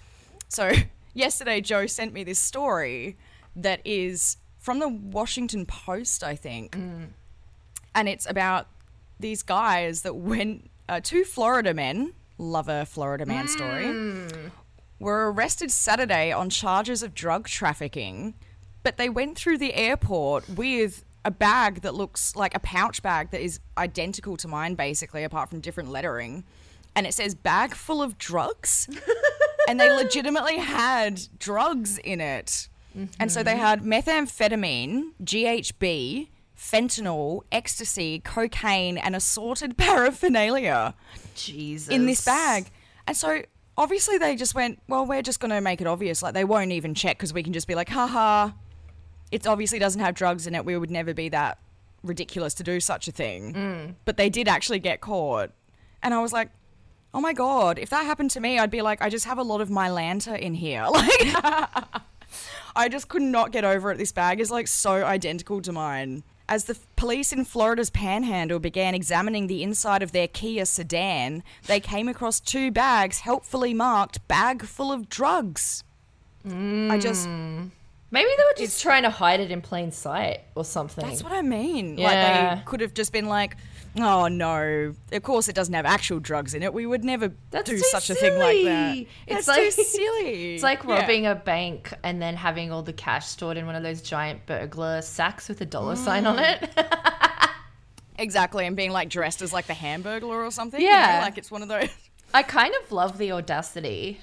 B: So yesterday, Joe sent me this story that is from the Washington Post, I think. And it's about these guys that went uh, two Florida men, love a Florida man story, were arrested Saturday on charges of drug trafficking, but they went through the airport with a bag that looks like a pouch bag that is identical to mine, basically, apart from different lettering, and it says "bag full of drugs," and they legitimately had drugs in it. And so they mm-hmm. had methamphetamine, GHB, fentanyl, ecstasy, cocaine, and assorted paraphernalia
C: Jesus.
B: in this bag. And so obviously they just went, well, we're just going to make it obvious. Like they won't even check because we can just be like, haha, it obviously doesn't have drugs in it. We would never be that ridiculous to do such a thing. Mm. But they did actually get caught. And I was like, oh my God, if that happened to me, I'd be like, I just have a lot of Mylanta in here. Like, I just could not get over it. This bag is like so identical to mine. As the police in Florida's panhandle began examining the inside of their Kia sedan, they came across two bags helpfully marked bag full of drugs. I just, mm.
C: Maybe they were just trying to hide it in plain sight or something.
B: that's what I mean.
C: Yeah.
B: Like they could have just been like, oh no, of course it doesn't have actual drugs in it. We would never
C: That's
B: do such a thing like that.
C: silly.
B: It's,
C: It's like-
B: too silly.
C: It's like
B: Yeah.
C: robbing a bank and then having all the cash stored in one of those giant burglar sacks with a dollar sign on it. Mm.
B: Exactly, and being like dressed as like the Hamburglar or something. you know,
C: Yeah.
B: like it's one of those.
C: I kind of love the audacity.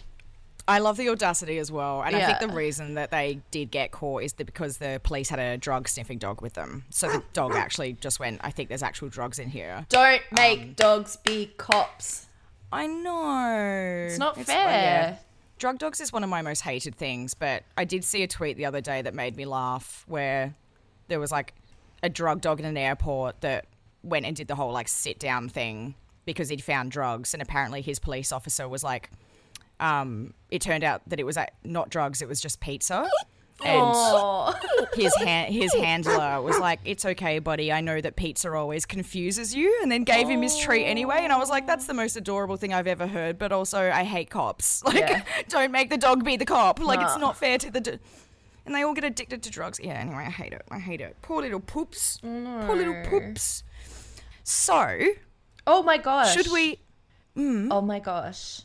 B: I love the audacity as well, and I think the reason that they did get caught is that because the police had a drug sniffing dog with them. So the dog actually just went, "I think there's actual drugs in here."
C: Don't make
B: Um,
C: dogs be cops.
B: I know
C: It's not
B: uh,
C: fair.
B: Drug dogs is one of my most hated things, but I did see a tweet the other day that made me laugh, where there was like a drug dog in an airport that went and did the whole like sit down thing because he'd found drugs, and apparently his police officer was like, um, it turned out that it was uh, not drugs, it was just pizza. And his ha- his handler was like, "It's okay, buddy. I know that pizza always confuses you," and then gave him his treat anyway. And I was like, "That's the most adorable thing I've ever heard." But also, I hate cops. Like,
C: Yeah.
B: don't make the dog be the cop. Like, it's not fair to the. D- and they all get addicted to drugs. Yeah. Anyway, I hate it. I hate it. Poor little poops. Poor little poops. So,
C: oh my gosh.
B: should we?
C: Oh my gosh.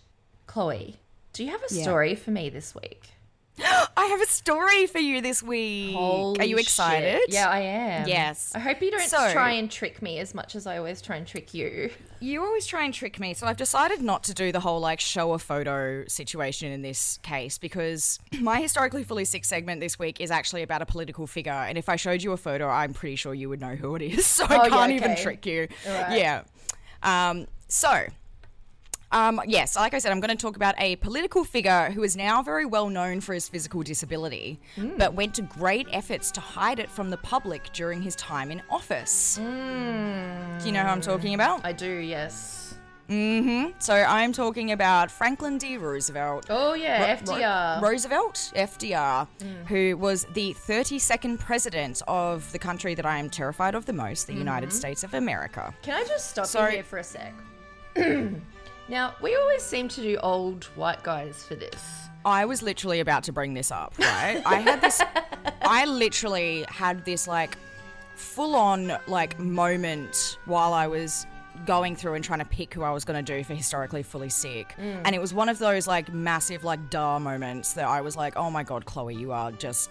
C: Chloe, do you have a
B: Yeah.
C: story for me this week?
B: I have a story for you this week.
C: Holy
B: Are you excited?
C: shit. Yeah, I am.
B: Yes.
C: I hope you don't
B: So-
C: try and trick me as much as I always try and trick you.
B: You always try and trick me, so I've decided not to do the whole like show a photo situation in this case because my historically fully sick segment this week is actually about a political figure, and if I showed you a photo, I'm pretty sure you would know who it is. So
C: Oh,
B: I
C: yeah,
B: can't even
C: okay.
B: trick you.
C: Alright.
B: Yeah. Um, so. Um, yes, like I said, I'm going to talk about a political figure who is now very well known for his physical disability,
C: Hmm.
B: but went to great efforts to hide it from the public during his time in office. Do you know who I'm talking about?
C: I do, yes.
B: So I'm talking about Franklin D. Roosevelt.
C: Oh yeah,
B: Ro-
C: FDR.
B: Roosevelt, FDR, who was the 32nd president of the country that I am terrified of the most, the United States of America.
C: Can I just stop you here for a sec? now, we always seem to do old white guys for this.
B: I was literally about to bring this up, right? I had this I literally had this like full on like moment while I was going through and trying to pick who I was going to do for historically fully sick. Mm. And it was one of those like massive like duh moments that I was like, "Oh my god, Chloe, you are just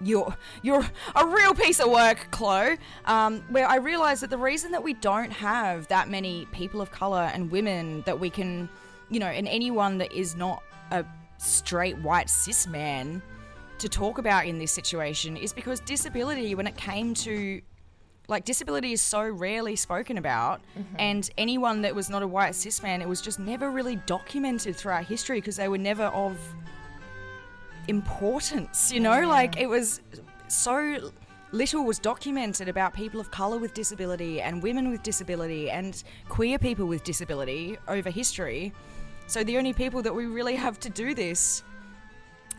B: you're you're a real piece of work, Chloe. Um, where I realized that the reason that we don't have that many people of color and women that we can, you know, and anyone that is not a straight white cis man to talk about in this situation is because disability, when it came to like disability is so rarely spoken about and anyone that was not a white cis man it was just never really documented throughout history because they were never of importance, you know? Like it was so little was documented about people of color with disability and women with disability and queer people with disability over history. So the only people that we really have to do this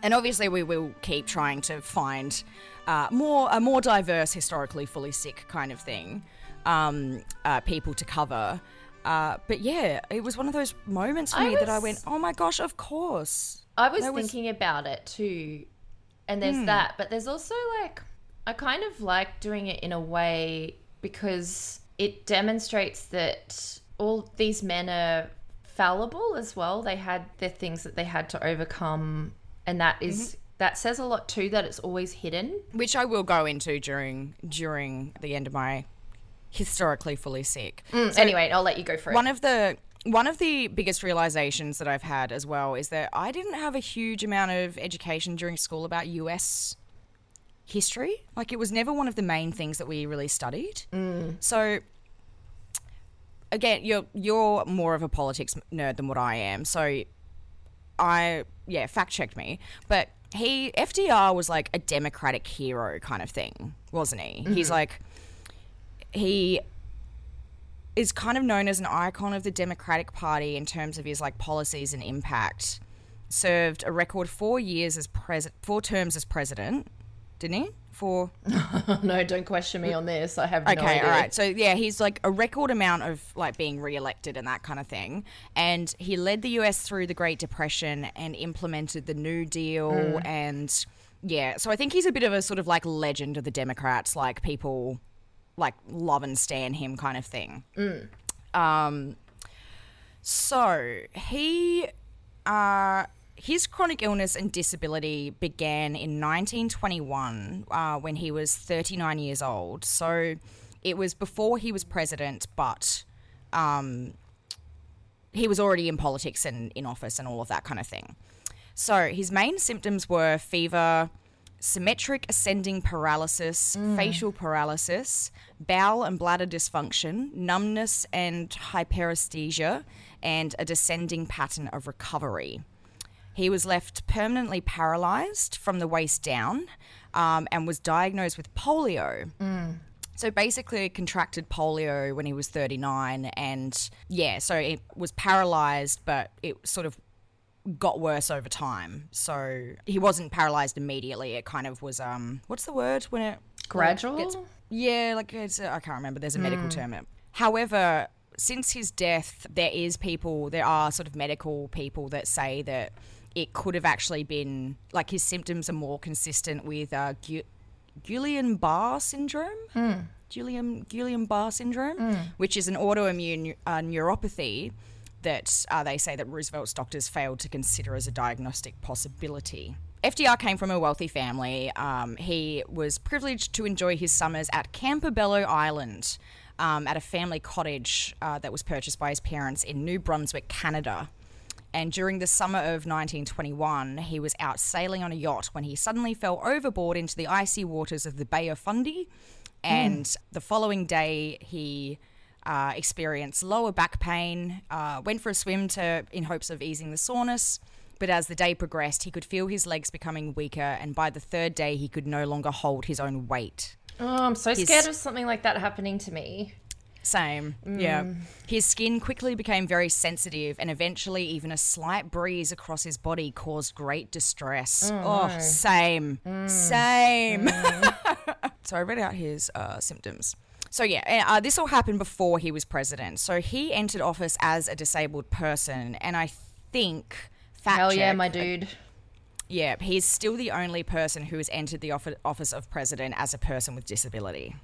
B: and obviously we will keep trying to find uh, more a more diverse historically fully sick kind of thing um, uh, people to cover uh, but yeah it was one of those moments for
C: I
B: me that i went oh my gosh of course
C: I was
B: was-
C: thinking about it too. And there's hmm. that, but there's also like I kind of like doing it in a way because it demonstrates that all these men are fallible as well. They had their things that they had to overcome and that is- mm-hmm. that says a lot too that it's always hidden.
B: which I will go into during during the end of my historically fully sick.
C: Mm, so anyway, I'll let you go for it.
B: One of the one of the biggest realizations that I've had as well is that I didn't have a huge amount of education during school about US history. Like it was never one of the main things that we really studied. Mm. So again, you're you're more of a politics nerd than what I am. So I yeah, fact checked me, but he FDR was like a democratic hero kind of thing, wasn't he? He's mm-hmm. like he is kind of known as an icon of the Democratic Party in terms of his like policies and impact. Served a record four years as president, four terms as president, didn't he? Four.
C: no, don't question me on this. I have no
B: Okay,
C: idea.
B: all right. So yeah, he's like a record amount of like being re-elected and that kind of thing. And he led the US through the Great Depression and implemented the New Deal hmm. and yeah. So I think he's a bit of a sort of like legend of the Democrats, like people like love and stand him kind of thing. Um so he uh his chronic illness and disability began in 1921 uh, when he was 39 years old. So it was before he was president, but um, he was already in politics and in office and all of that kind of thing. So his main symptoms were fever, symmetric ascending paralysis, facial paralysis, bowel and bladder dysfunction, numbness and hyperesthesia, and a descending pattern of recovery. He was left permanently paralyzed from the waist down um, and was diagnosed with polio. So basically, contracted polio when he was 39, and yeah, so it was paralyzed, but it sort of got worse over time. So he wasn't paralyzed immediately. It kind of was um, what's the word when it like,
C: Gradual?
B: gets- yeah, like it's I I can't remember. There's a medical term. It. However, since his death, there is people, there are sort of medical people that say that it could have actually been like his symptoms are more consistent with uh, Gu- Guillain-Barre syndrome. Guillain Guillain-Barre syndrome, which is an autoimmune uh, neuropathy that uh, they say that Roosevelt's doctors failed to consider as a diagnostic possibility. FDR came from a wealthy family. Um, he was privileged to enjoy his summers at Campobello Island um, at a family cottage uh, that was purchased by his parents in New Brunswick, Canada. And during the summer of 1921, he was out sailing on a yacht when he suddenly fell overboard into the icy waters of the Bay of Fundy. And the following day, he uh, experienced lower back pain, uh, went for a swim to in hopes of easing the soreness. But as the day progressed, he could feel his legs becoming weaker, and by the third day, he could no longer hold his own weight.
C: Oh, I'm so
B: His-
C: scared of something like that happening to me.
B: Same. Yeah. His skin quickly became very sensitive, and eventually, even a slight breeze across his body caused great distress. Oh, same. Same. so I read out his uh, symptoms. So yeah, uh, this all happened before he was president. So he entered office as a disabled person, and I think fact
C: Hell yeah, my dude.
B: Yeah, he's still the only person who has entered the offi- office of president as a person with disability.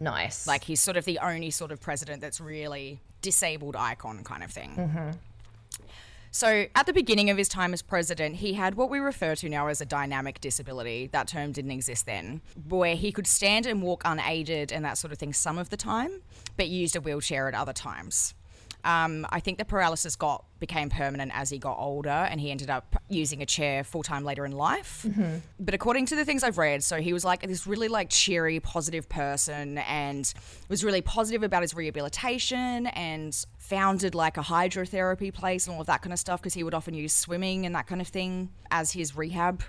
C: Nice.
B: Like he's sort of the only sort of president that's really disabled icon kind of thing. So at the beginning of his time as president, he had what we refer to now as a dynamic disability. That term didn't exist then, where he could stand and walk unaided and that sort of thing some of the time, but used a wheelchair at other times. Um, I think the paralysis got became permanent as he got older, and he ended up using a chair full time later in life. But according to the things I've read, so he was like this really like cheery, positive person, and was really positive about his rehabilitation, and founded like a hydrotherapy place and all of that kind of stuff because he would often use swimming and that kind of thing as his rehab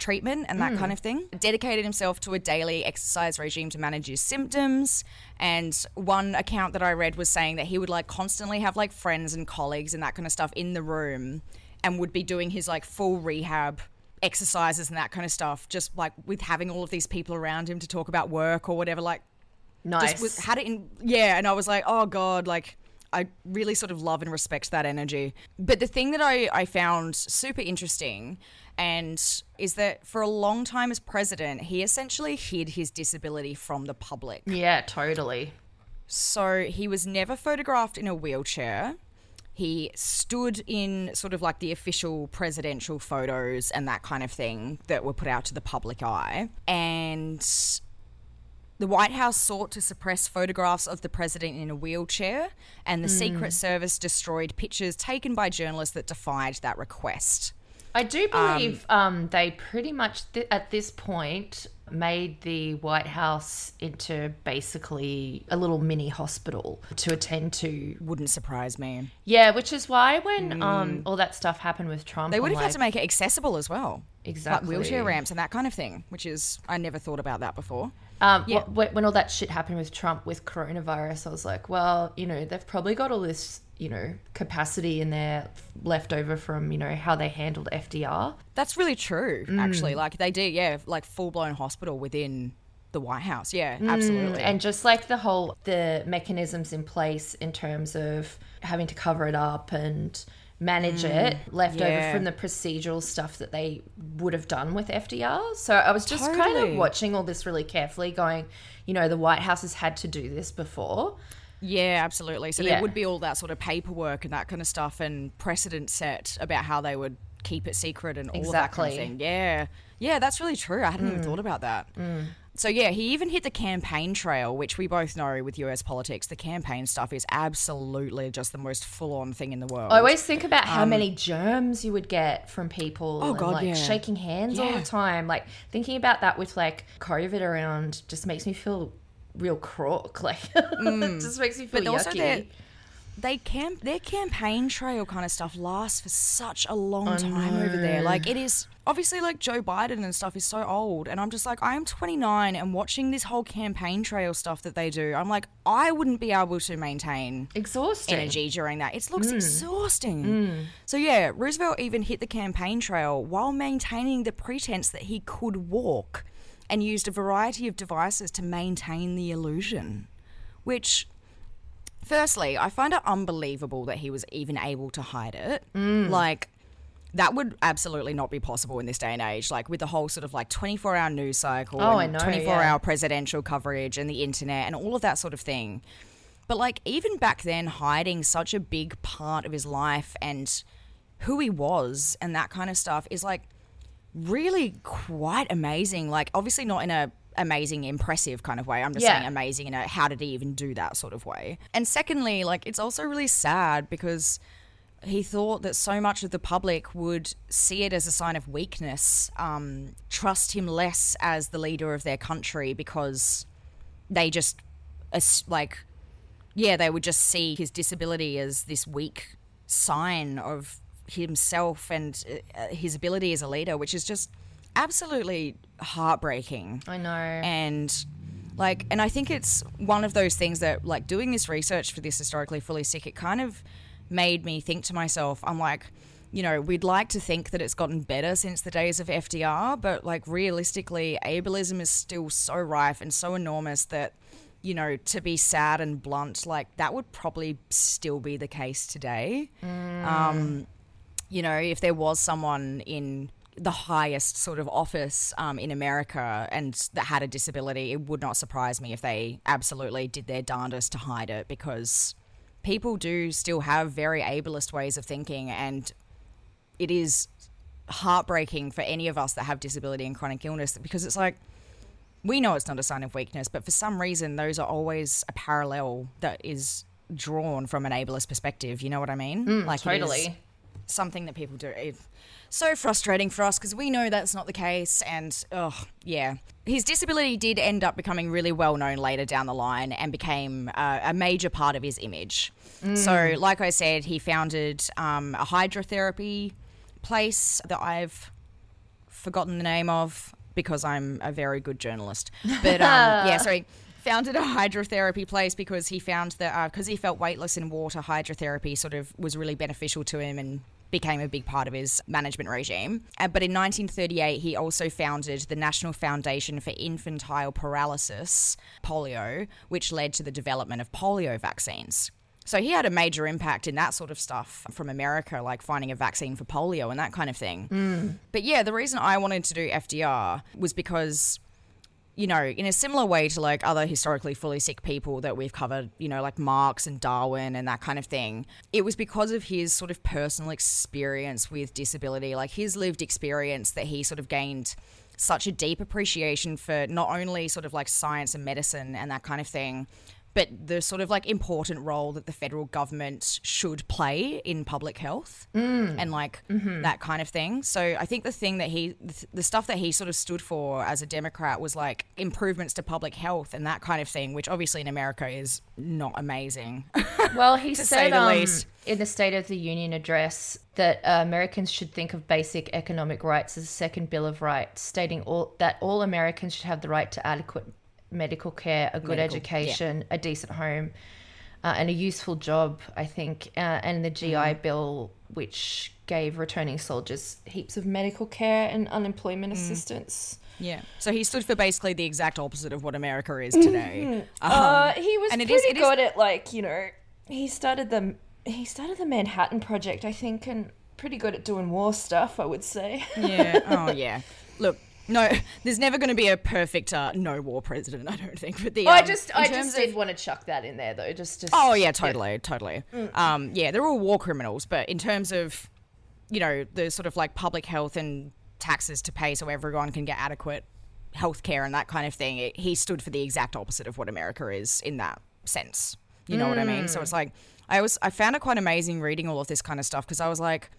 B: treatment and that kind mm. of thing. Dedicated himself to a daily exercise regime to manage his symptoms. And one account that I read was saying that he would like constantly have like friends and colleagues and that kind of stuff in the room and would be doing his like full rehab exercises and that kind of stuff just like with having all of these people around him to talk about work or whatever like
C: nice.
B: just was, had it in yeah and i was like oh god like i really sort of love and respect that energy but the thing that i, I found super interesting and is that for a long time as president he essentially hid his disability from the public
C: yeah, totally.
B: so he was never photographed in a wheelchair. He stood in sort of like the official presidential photos and that kind of thing that were put out to the public eye. And the White House sought to suppress photographs of the president in a wheelchair, and the Secret Service destroyed pictures taken by journalists that defied that request.
C: I do believe um, they pretty much th- at this point made the White House into basically a little mini hospital to attend to.
B: Wouldn't surprise me.
C: Yeah, which is why when um, all that stuff happened with Trump,
B: They would
C: I'm
B: have had to make it accessible as well.
C: Exactly.
B: Like wheelchair ramps and that kind of thing, which is, I never thought about that before.
C: Um,
B: Yeah.
C: wh- when all that shit happened with Trump with coronavirus, I was like, well, you know, they've probably got all this, you know, capacity in there left over from, you know, how they handled FDR.
B: That's really true,
C: Mm.
B: actually. Like they did, yeah, like full blown hospital within the White House. Yeah, absolutely.
C: Mm, And just like the whole, the mechanisms in place in terms of having to cover it up and manage it left over from the procedural stuff that they would have done with FDR. So I was just kind of watching all this really carefully, going, you know, the White House has had to do this before.
B: yeah, absolutely. So
C: Yeah.
B: there would be all that sort of paperwork and that kind of stuff and precedent set about how they would keep it secret and all of that kind of thing. Yeah. Yeah, that's really true. I hadn't
C: Mm.
B: even thought about that. So yeah, he even hit the campaign trail, which we both know with US politics, the campaign stuff is absolutely just the most full on thing in the world.
C: I always think about how many germs you would get from people
B: Um, Oh, God,
C: like
B: yeah.
C: shaking hands all the time. Like thinking about that with like COVID around just makes me feel real crook. Like it just makes me feel
B: Mm. But
C: yucky.
B: they camp their campaign trail kind of stuff lasts for such a long time over there. Like it is obviously like Joe Biden and stuff is so old, and I'm just like I am 29 and watching this whole campaign trail stuff that they do. I'm like I wouldn't be able to maintain
C: Exhausting.
B: energy during that. It looks hmm. exhausting. Hmm. So yeah, Roosevelt even hit the campaign trail while maintaining the pretense that he could walk and used a variety of devices to maintain the illusion. Which firstly, I find it unbelievable that he was even able to hide it. Hmm. Like that would absolutely not be possible in this day and age. Like with the whole sort of like 24 hour news cycle,
C: Oh,
B: and
C: know,
B: 24
C: yeah.
B: hour presidential coverage and the internet and all of that sort of thing. But like even back then, hiding such a big part of his life and who he was and that kind of stuff is like really quite amazing. Like obviously not in a amazing, impressive kind of way. I'm just
C: Yeah.
B: saying amazing in a how did he even do that sort of way. And secondly, like it's also really sad because he thought that so much of the public would see it as a sign of weakness, um, trust him less as the leader of their country because they just like yeah they would just see his disability as this weak sign of himself and uh, his ability as a leader which is just absolutely heartbreaking
C: I know.
B: and like and i think it's one of those things that like doing this research for this historically fully sick it kind of made me think to myself i'm like you know we'd like to think that it's gotten better since the days of fdr but like realistically ableism is still so rife and so enormous that you know to be sad and blunt like that would probably still be the case today. Um you know if there was someone in the highest sort of office um, in America and that had a disability, it would not surprise me if they absolutely did their darndest to hide it because people do still have very ableist ways of thinking and it is heartbreaking for any of us that have disability and chronic illness because it's like we know it's not a sign of weakness, but for some reason, those are always a parallel that is drawn from an ableist perspective. You know what I mean? Mm, like it is
C: totally.
B: Something that people do. It's so frustrating for us because we know that's not the case. And oh yeah, his disability did end up becoming really well known later down the line and became uh, a major part of his image. So, like I said, he founded um, a hydrotherapy place that I've forgotten the name of because I'm a very good journalist. But um, yeah, sorry founded a hydrotherapy place because he found that because he felt weightless in water, hydrotherapy sort of was really beneficial to him and became a big part of his management regime. Uh, but in 1938, he also founded the National Foundation for Infantile Paralysis, polio, which led to the development of polio vaccines. So he had a major impact in that sort of stuff from America, like finding a vaccine for polio and that kind of thing. But yeah, the reason I wanted to do FDR was because, you know, in a similar way to like other historically fully sick people that we've covered, you know, like Marx and Darwin and that kind of thing, it was because of his sort of personal experience with disability, like his lived experience that he sort of gained such a deep appreciation for not only sort of like science and medicine and that kind of thing, but the sort of like important role that the federal government should play in public health and like that kind of thing. So I think the thing that he, the stuff that he sort of stood for as a Democrat was like improvements to public health and that kind of thing, which obviously in America is not amazing.
C: Well, he said
B: the
C: um,
B: least.
C: in the State of the Union address that uh, Americans should think of basic economic rights as a second Bill of Rights, stating all, that all Americans should have the right to adequate medical care, a good
B: Medical,
C: education, a decent home, uh, and a useful job. I think, uh, and the GI
B: Mm.
C: Bill, which gave returning soldiers heaps of medical care and unemployment
B: Mm.
C: assistance.
B: yeah. So he stood for basically the exact opposite of what America is today. Um,
C: Uh, he was
B: and it
C: pretty
B: is- it is-
C: good at like you know he started the he started the Manhattan Project I think and pretty good at doing war stuff I would say.
B: Yeah. Oh, yeah. Look, no, there's never going to be a perfect uh, no war president. I don't think. But the
C: I
B: um,
C: just I just
B: of-
C: did want to chuck that in there though just just
B: Oh yeah, totally, totally.
C: Mm.
B: Um, yeah, they're all war criminals, but in terms of, you know, the sort of like public health and taxes to pay so everyone can get adequate health care and that kind of thing, it, he stood for the exact opposite of what America is in that sense. You know what I mean?
C: Mm.
B: So it's like I was I found it quite amazing reading all of this kind of stuff because I was like,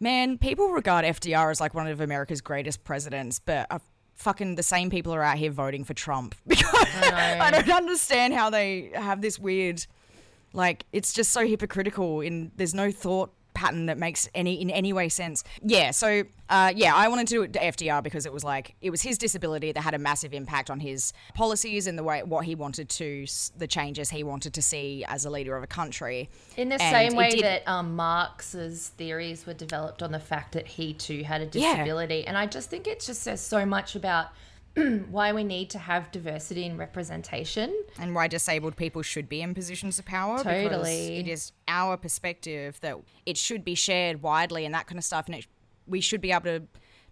B: man, people regard FDR as like one of America's greatest presidents, but uh, fucking the same people are out here voting for Trump. Because I don't understand how they have this weird like it's just so hypocritical in there's no thought pattern that makes any in any way sense yeah so uh, yeah i wanted to do it to fdr because it was like it was his disability that had a massive impact on his policies and the way what he wanted to the changes he wanted to see as a leader of a country
C: In the
B: And
C: same way
B: did-
C: that um, Marx's theories were developed on the fact that he too had a
B: Yeah.
C: disability, and I just think it just says so much about why we need to have diversity and representation.
B: and why disabled people should be in positions of power because
C: Totally.
B: it is our perspective that it should be shared widely and that kind of stuff and it, we should be able to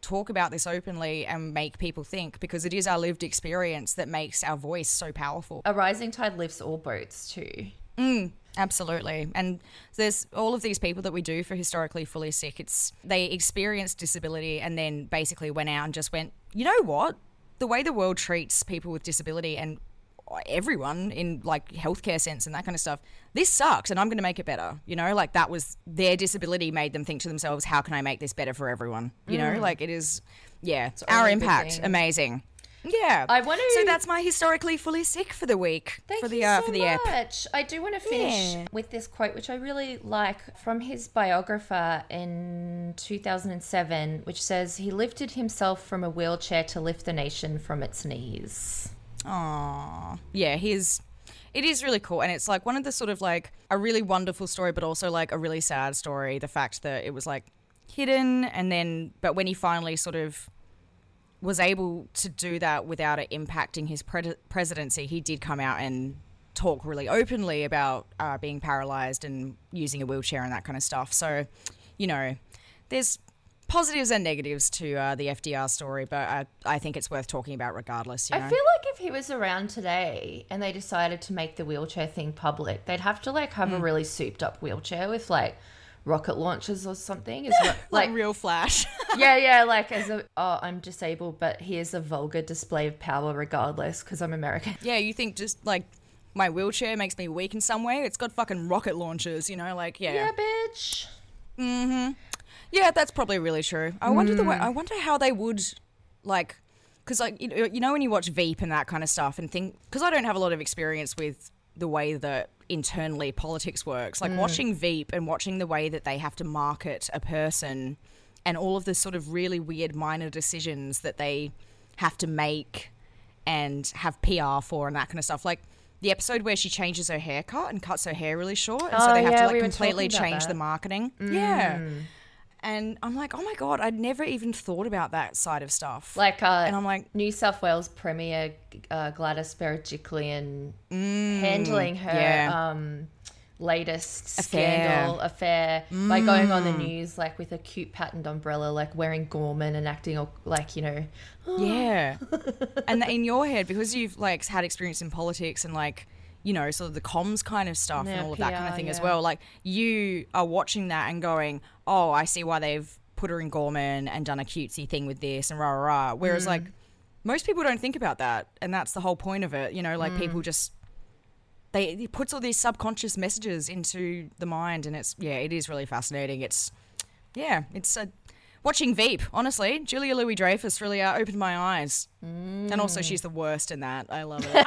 B: talk about this openly and make people think because it is our lived experience that makes our voice so powerful
C: A rising tide lifts all boats too.
B: Mm, absolutely. And there's all of these people that we do for historically fully sick. It's they experienced disability and then basically went out and just went, you know what? The way the world treats people with disability and everyone in like healthcare sense and that kind of stuff, this sucks and I'm going to make it better. You know, like that was their disability made them think to themselves, how can I make this better for everyone? You know, mm. like it is, yeah, it's our
C: only a good
B: impact, amazing. Yeah.
C: I wanna-
B: So that's my historically fully sick for the week.
C: Thank
B: for the
C: you
B: uh,
C: so
B: for the app.
C: much. I do want to finish
B: Yeah.
C: with this quote, which I really like from his biographer in 2007, which says, He lifted himself from a wheelchair to lift the nation from its knees.
B: Aww. Yeah, he's. It is really cool, and it's like one of the sort of like a really wonderful story, but also like a really sad story. The fact that it was like hidden, and then but when he finally sort of was able to do that without it impacting his pre- presidency, he did come out and talk really openly about uh, being paralyzed and using a wheelchair and that kind of stuff. So, you know, there's positives and negatives to uh, the FDR story, but I, I think it's worth talking about regardless. You know?
C: I feel like if he was around today and they decided to make the wheelchair thing public, they'd have to like have
B: Hmm.
C: a really souped up wheelchair with like rocket launchers or something. Is what,
B: like
C: like
B: real flash.
C: yeah, yeah, like as a oh, I'm disabled, but here's a vulgar display of power regardless because I'm American.
B: yeah, you think just like my wheelchair makes me weak in some way? It's got fucking rocket launchers, you know? Like,
C: Yeah, Yeah, bitch. Mm-hmm.
B: Yeah, that's probably really true. I wonder the way,
C: Mm.
B: I wonder how they would like because like you know, you know when you watch Veep and that kind of stuff and think because I don't have a lot of experience with the way that internally politics works.
C: Mm.
B: Like watching Veep and watching the way that they have to market a person and all of the sort of really weird minor decisions that they have to make and have PR for and that kind of stuff. Like the episode where she changes her haircut and cuts her hair really short, and so
C: Oh,
B: they have
C: yeah,
B: to like
C: we
B: completely change the
C: that. Mm.
B: marketing. Yeah. And I'm like, oh my god, I'd never even thought about that side of stuff.
C: Like, uh,
B: and I'm like,
C: New South Wales Premier uh, Gladys Berejiklian handling her
B: Mm, yeah.
C: um, latest
B: Affair. Mm.
C: scandal affair by going on the news like with a cute patterned umbrella, like wearing Gorman and acting all- like you know,
B: yeah. and in your head, because you've like had experience in politics and like, you know, sort of the comms kind of stuff
C: Yeah,
B: and all of that kind of thing as well. Like you are watching that and going, oh, I see why they've put her in Gorman and done a cutesy thing with this and rah rah rah. Whereas like most people don't think about that, and that's the whole point of it. You know, like people just. They, it puts all these subconscious messages into the mind, and it's yeah, it is really fascinating. It's yeah, it's a watching Veep, honestly, Julia Louis Dreyfus really uh, opened my eyes. And also, she's the worst in that. I love it.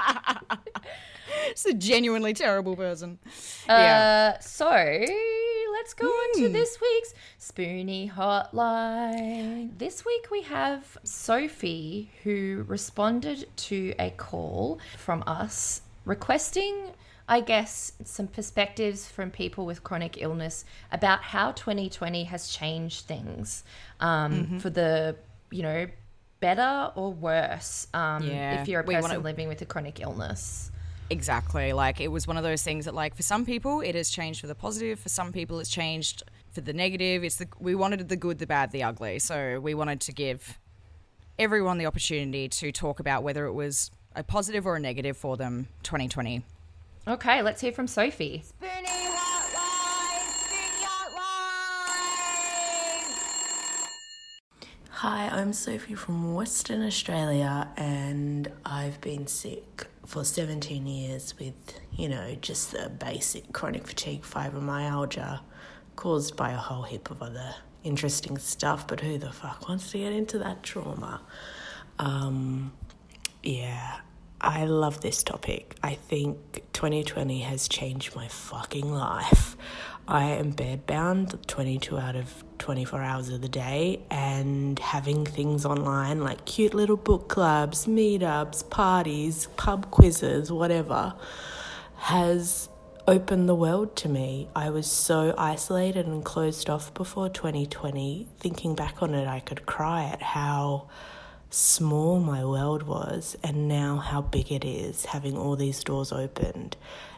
B: She's a genuinely terrible person. yeah.
C: Uh, so let's go on
B: Hmm.
C: to this week's Spoonie Hotline. This week we have Sophie who responded to a call from us requesting, I guess, some perspectives from people with chronic illness about how 2020 has changed things um,
B: Mm-hmm.
C: for the, you know, better or worse um,
B: Yeah.
C: if you're a person
B: wanna-
C: living with a chronic illness.
B: Exactly. Like, it was one of those things that, like, for some people, it has changed for the positive. For some people, it's changed for the negative. It's the we wanted the good, the bad, the ugly. So we wanted to give everyone the opportunity to talk about whether it was a positive or a negative for them 2020.
C: Okay, let's hear from Sophie.
G: Hi, I'm Sophie from Western Australia, and I've been sick for 17 years with, you know, just the basic chronic fatigue fibromyalgia caused by a whole heap of other interesting stuff. But who the fuck wants to get into that trauma? Um, yeah, I love this topic. I think 2020 has changed my fucking life. I am bedbound 22 out of 24 hours of the day, and having things online like cute little book clubs, meetups, parties, pub quizzes, whatever, has opened the world to me. I was so isolated and closed off before 2020. Thinking back on it, I could cry at how small my world was and now how big it is having all these doors opened.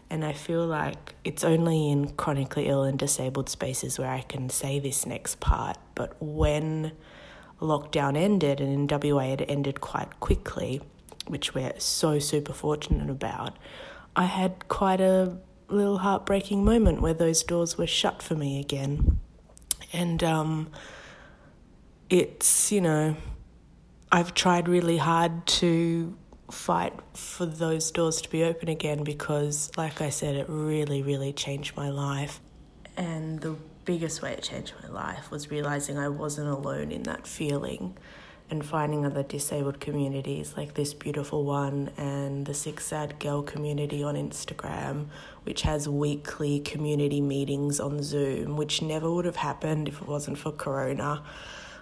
G: And I feel like it's only in chronically ill and disabled spaces where I can say this next part. But when lockdown ended, and in WA it ended quite quickly, which we're so super fortunate about, I had quite a little heartbreaking moment where those doors were shut for me again. And um, it's, you know, I've tried really hard to fight for those doors to be open again because, like I said, it really, really changed my life. And the biggest way it changed my life was realizing I wasn't alone in that feeling and finding other disabled communities like this beautiful one and the Six Sad Girl community on Instagram, which has weekly community meetings on Zoom, which never would have happened if it wasn't for Corona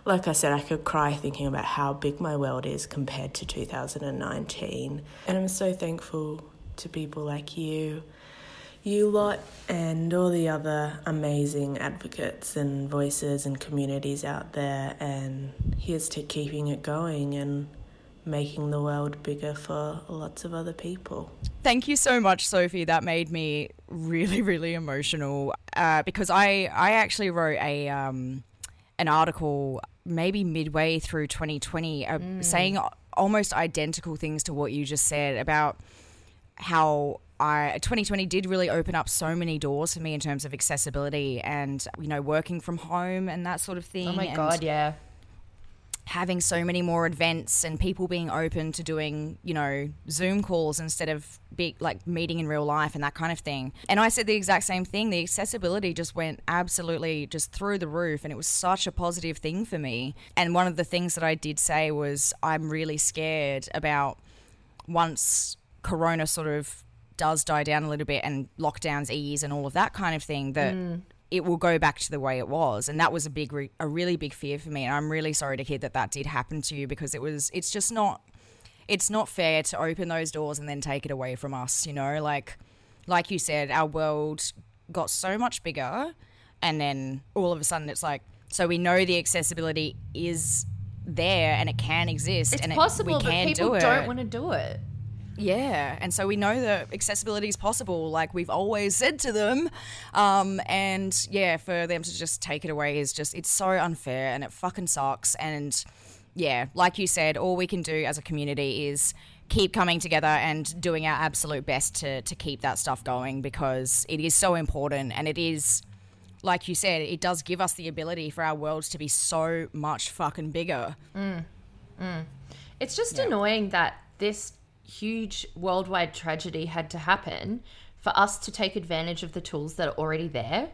G: like I said, I could cry thinking about how big my world is compared to 2019. And I'm so thankful to people like you, you lot, and all the other amazing advocates and voices and communities out there. And here's to keeping it going and making the world bigger for lots of other people.
B: Thank you so much, Sophie. That made me really, really emotional uh, because I, I actually wrote a, um, an article maybe midway through 2020 uh, saying almost identical things to what you just said about how I 2020 did really open up so many doors for me in terms of accessibility and you know working from home and that sort of thing.
C: Oh my
B: and
C: god, yeah.
B: Having so many more events and people being open to doing you know Zoom calls instead of big like meeting in real life and that kind of thing. And I said the exact same thing. The accessibility just went absolutely just through the roof, and it was such a positive thing for me. And one of the things that I did say was I'm really scared about once Corona sort of does die down a little bit and lockdowns ease and all of that kind of thing, that mm. It will go back to the way it was. And that was a big, re- a really big fear for me. And I'm really sorry to hear that that did happen to you because it was, it's just not, it's not fair to open those doors and then take it away from us. You know, like, like you said, our world got so much bigger, and then all of a sudden it's like, so we know the accessibility is there and it can exist
C: It's
B: and it-
C: possible,
B: we
C: but
B: can
C: people
B: do it.
C: don't want to do it.
B: Yeah, and so we know that accessibility is possible, like we've always said to them. Um, and yeah, for them to just take it away is just, it's so unfair and it fucking sucks. And yeah, like you said, all we can do as a community is keep coming together and doing our absolute best to, to keep that stuff going because it is so important and it is. Like you said, it does give us the ability for our worlds to be so much fucking bigger.
C: It's just annoying that this huge worldwide tragedy had to happen for us to take advantage of the tools that are already there.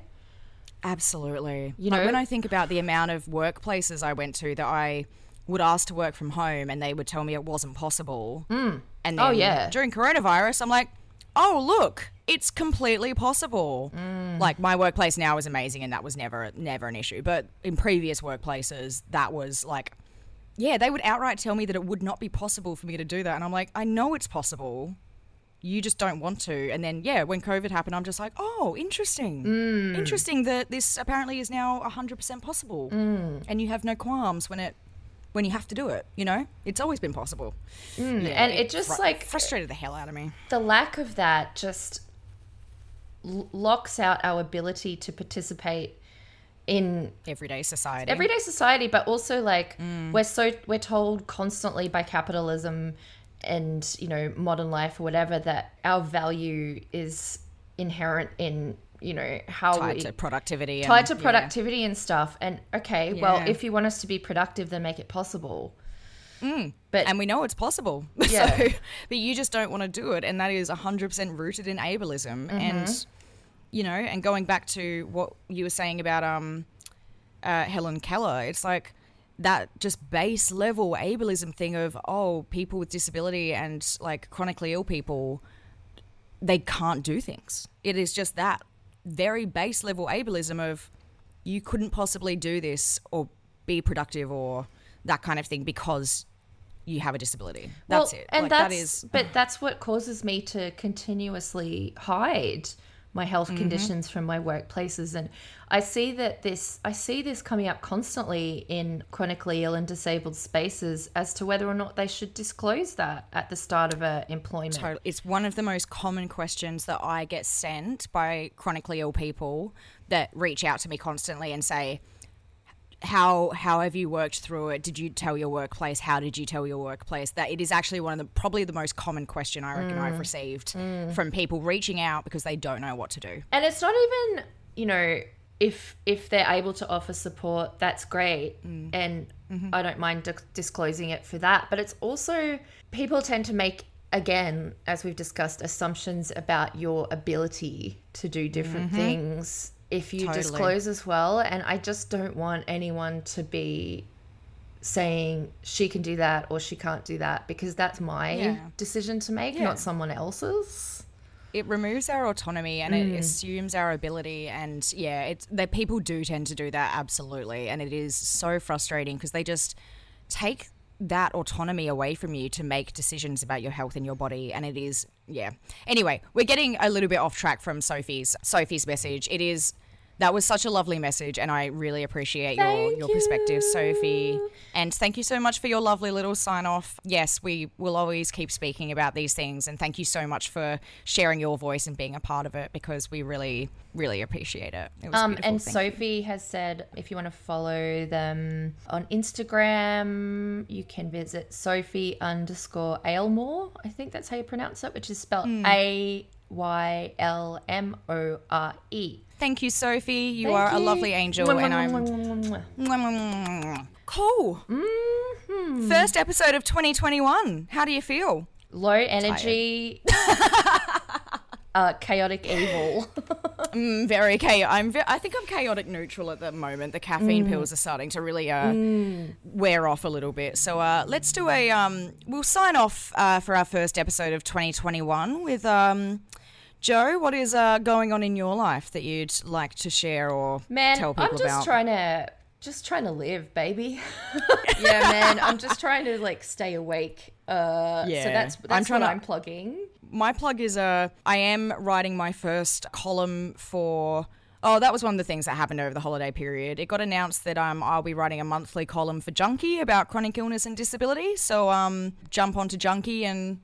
B: Absolutely.
C: You
B: like
C: know-
B: when I think about the amount of workplaces I went to that I would ask to work from home and they would tell me it wasn't possible. Mm. And then
C: Oh, yeah.
B: during coronavirus, I'm like, oh look, it's completely possible.
C: Mm.
B: Like my workplace now is amazing and that was never never an issue. But in previous workplaces, that was like yeah, they would outright tell me that it would not be possible for me to do that. And I'm like, I know it's possible. You just don't want to. And then, yeah, when COVID happened, I'm just like, oh, interesting.
C: Mm.
B: Interesting that this apparently is now 100% possible.
C: Mm.
B: And you have no qualms when it. When you have to do it, you know, it's always been possible. Yeah,
C: Mm. and it just,
B: fru-
C: like-
B: frustrated the hell out of me.
C: The lack of that just l- locks out our ability to participate in
B: Everyday society.
C: everyday society but also like
B: Mm.
C: we're so we're told constantly by capitalism and you know modern life or whatever that our value is inherent in you know how
B: tied
C: we
B: to productivity.
C: tied
B: and-
C: to
B: yeah.
C: productivity and stuff and okay well if you want us to be productive then make it possible but
B: and we know it's possible.
C: Yeah.
B: so, but you just don't want to do it, and that is hundred percent rooted in ableism.
C: Mm-hmm.
B: And you know, and going back to what you were saying about um, uh, Helen Keller, it's like that just base level ableism thing of oh, people with disability and like chronically ill people, they can't do things. It is just that very base level ableism of you couldn't possibly do this or be productive or that kind of thing because you have a disability. That's
C: Well,
B: it.
C: And
B: like,
C: that's,
B: that is
C: but that's what causes me to continuously hide my health
B: Mm-hmm.
C: conditions from my workplaces and i see that this i see this coming up constantly in chronically ill and disabled spaces as to whether or not they should disclose that at the start of a employment
B: Totally. It's one of the most common questions that I get sent by chronically ill people that reach out to me constantly and say, how how have you worked through it? Did you tell your workplace? How did you tell your workplace? That it is actually one of the probably the most common question I reckon
C: Mm.
B: I've received mm. from people reaching out because they don't know what to do.
C: and it's not even you know if if they're able to offer support that's great mm. and mm-hmm. i don't mind di- disclosing it for that but it's also people tend to make again as we've discussed assumptions about your ability to do different mm-hmm. things if you
B: Totally.
C: disclose as well and i just don't want anyone to be saying she can do that or she can't do that because that's my
B: Yeah.
C: decision to make
B: Yeah.
C: not someone else's
B: it removes our autonomy and
C: Mm.
B: it assumes our ability and yeah it's that people do tend to do that absolutely and it is so frustrating because they just take that autonomy away from you to make decisions about your health and your body and it is yeah anyway we're getting a little bit off track from sophie's sophie's message it is that was such a lovely message, and I really appreciate your,
C: Thank
B: your perspective,
C: you.
B: Sophie. And thank you so much for your lovely little sign off. Yes, we will always keep speaking about these things, and thank you so much for sharing your voice and being a part of it because we really, really appreciate it. It was
C: Um, and
B: Thank you.
C: Sophie has said if you want to follow them on Instagram, you can visit Sophie underscore Aylmore. I think that's how you pronounce it, which is spelled
B: Hmm.
C: A Y L M O R E.
B: Thank you, Sophie. You
C: Thank
B: are a lovely angel,
C: Mwah,
B: and
C: mwah,
B: I'm
C: mwah,
B: cool.
C: Mm-hmm.
B: First episode of 2021. How do you feel?
C: low energy, uh, chaotic evil.
B: Mm, very chaotic. I'm. Ve- I think I'm chaotic neutral at the moment. The caffeine pills are starting to really uh, wear off a little bit. So uh, let's do a. Um, we'll sign off uh, for our first episode of 2021 with um, Joe. What is uh, going on in your life that you'd like to share or
C: Man,
B: tell people about?
C: I'm just
B: about?
C: trying to just trying to live, baby. yeah, man, I'm just trying to like stay awake. Uh,
B: Yeah.
C: so that's that's
B: I'm trying
C: what
B: to-
C: I'm plugging.
B: my plug is uh, I am writing my first column for. Oh, that was one of the things that happened over the holiday period. It got announced that um, I'll be writing a monthly column for Junkee about chronic illness and disability. So um, jump onto Junkee and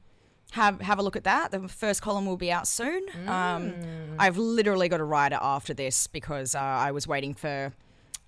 B: have have a look at that. The first column will be out soon. Um, I've literally got to write it after this because uh, I was waiting for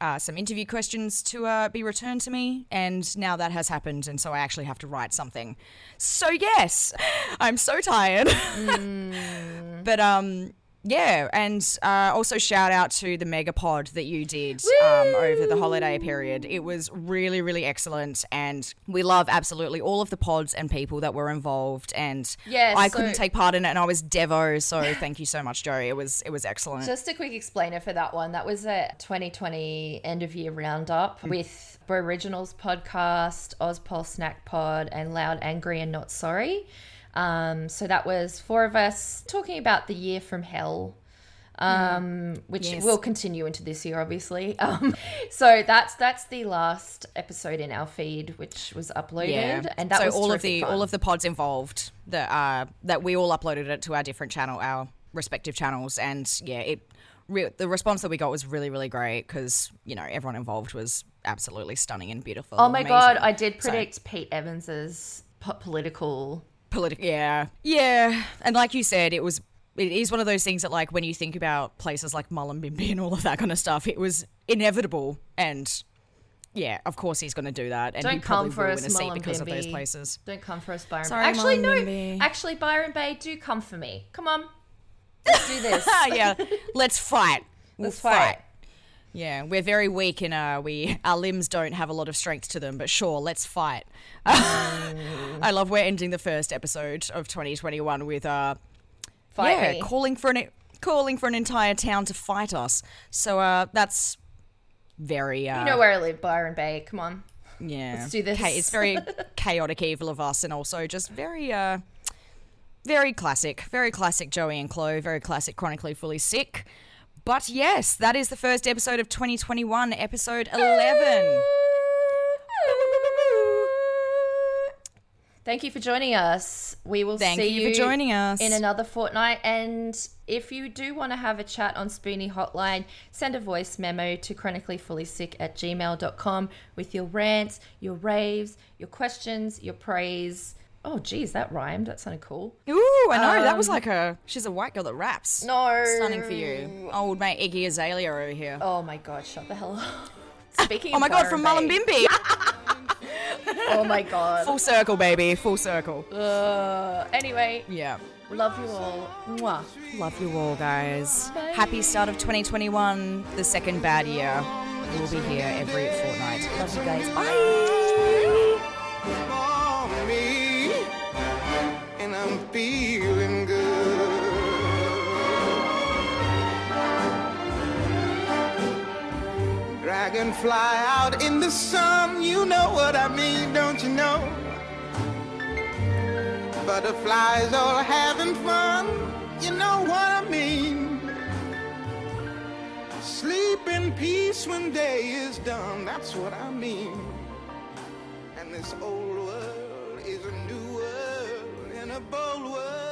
B: uh, some interview questions to uh, be returned to me, and now that has happened, and so I actually have to write something. So yes, I'm so tired. but um, yeah, and uh, also shout out to the Megapod that you did um, over the holiday period. It was really, really excellent, and we love absolutely all of the pods and people that were involved. And
C: Yeah,
B: I
C: so-
B: couldn't take part in it, and I was Devo. So thank you so much, Joey. It was it was excellent.
C: Just a quick explainer for that one. That was a 2020 end of year roundup with Bro Originals podcast, Ozpol Snack Pod, and Loud, Angry, and Not Sorry. Um, so that was four of us talking about the year from hell. Um, which
B: Yes.
C: will continue into this year, obviously. Um, so that's that's the last episode in our feed, which was uploaded, and that
B: so
C: was
B: all of the
C: fun.
B: all of the pods involved that uh that we all uploaded it to our different channel, our respective channels, and yeah, it re- the response that we got was really really great because you know everyone involved was absolutely stunning and beautiful.
C: Oh my
B: amazing.
C: god, I did
B: So-
C: predict Pete Evans's po- political
B: political yeah yeah and like you said it was it is one of those things that like when you think about places like Mullumbimby and all of that kind of stuff it was inevitable and yeah of course he's going to do that and
C: Don't
B: he
C: come for us,
B: win a because of those
C: Mullumbimby.
B: places
C: Don't come for us, Byron.
B: Sorry,
C: actually, no. Actually, Byron Bay, do come for me. Come on, let's do this.
B: ah yeah let's fight We'll
C: Let's fight.
B: Yeah we're very weak and uh we our limbs don't have a lot of strength to them but sure let's fight i love we're ending the first episode of 2021 with uh
C: Fight
B: yeah,
C: me.
B: calling for an calling for an entire town to fight us. So uh, that's very uh,
C: You know where I live, Byron Bay. Come on.
B: yeah.
C: let's do this.
B: It's very chaotic evil of us, and also just very uh, very classic, very classic Joey and Chloe, very classic chronically fully sick. But yes, that is the first episode of 2021, episode 11.
C: Thank you for joining us. We will
B: Thank
C: see
B: you for joining us.
C: in another fortnight. And if you do want to have a chat on Spoonie Hotline, send a voice memo to chronicallyfullysick at gmail.com with your rants, your raves, your questions, your praise. Oh, geez, that rhymed. That sounded cool.
B: Ooh, I know that was like a she's a white girl that raps.
C: Um, No.
B: Stunning for you, old mate Iggy Azalea over here.
C: Oh my god, shut the hell up. Speaking
B: Oh my god, from
C: Byron Bay-
B: Mullumbimby.
C: Oh my god.
B: Full circle, baby. Full circle.
C: Uh, anyway,
B: Yeah.
C: love you all. Mwah.
B: Love you all, guys. Happy start of 2021, the second bad year. We'll be here every fortnight. Love you guys. Bye.
H: for me, and I'm feeling good. Dragonfly out in the sun, you know what I mean, don't you know? Butterflies all having fun, you know what I mean. Sleep in peace when day is done, that's what I mean. And this old world is a bold word.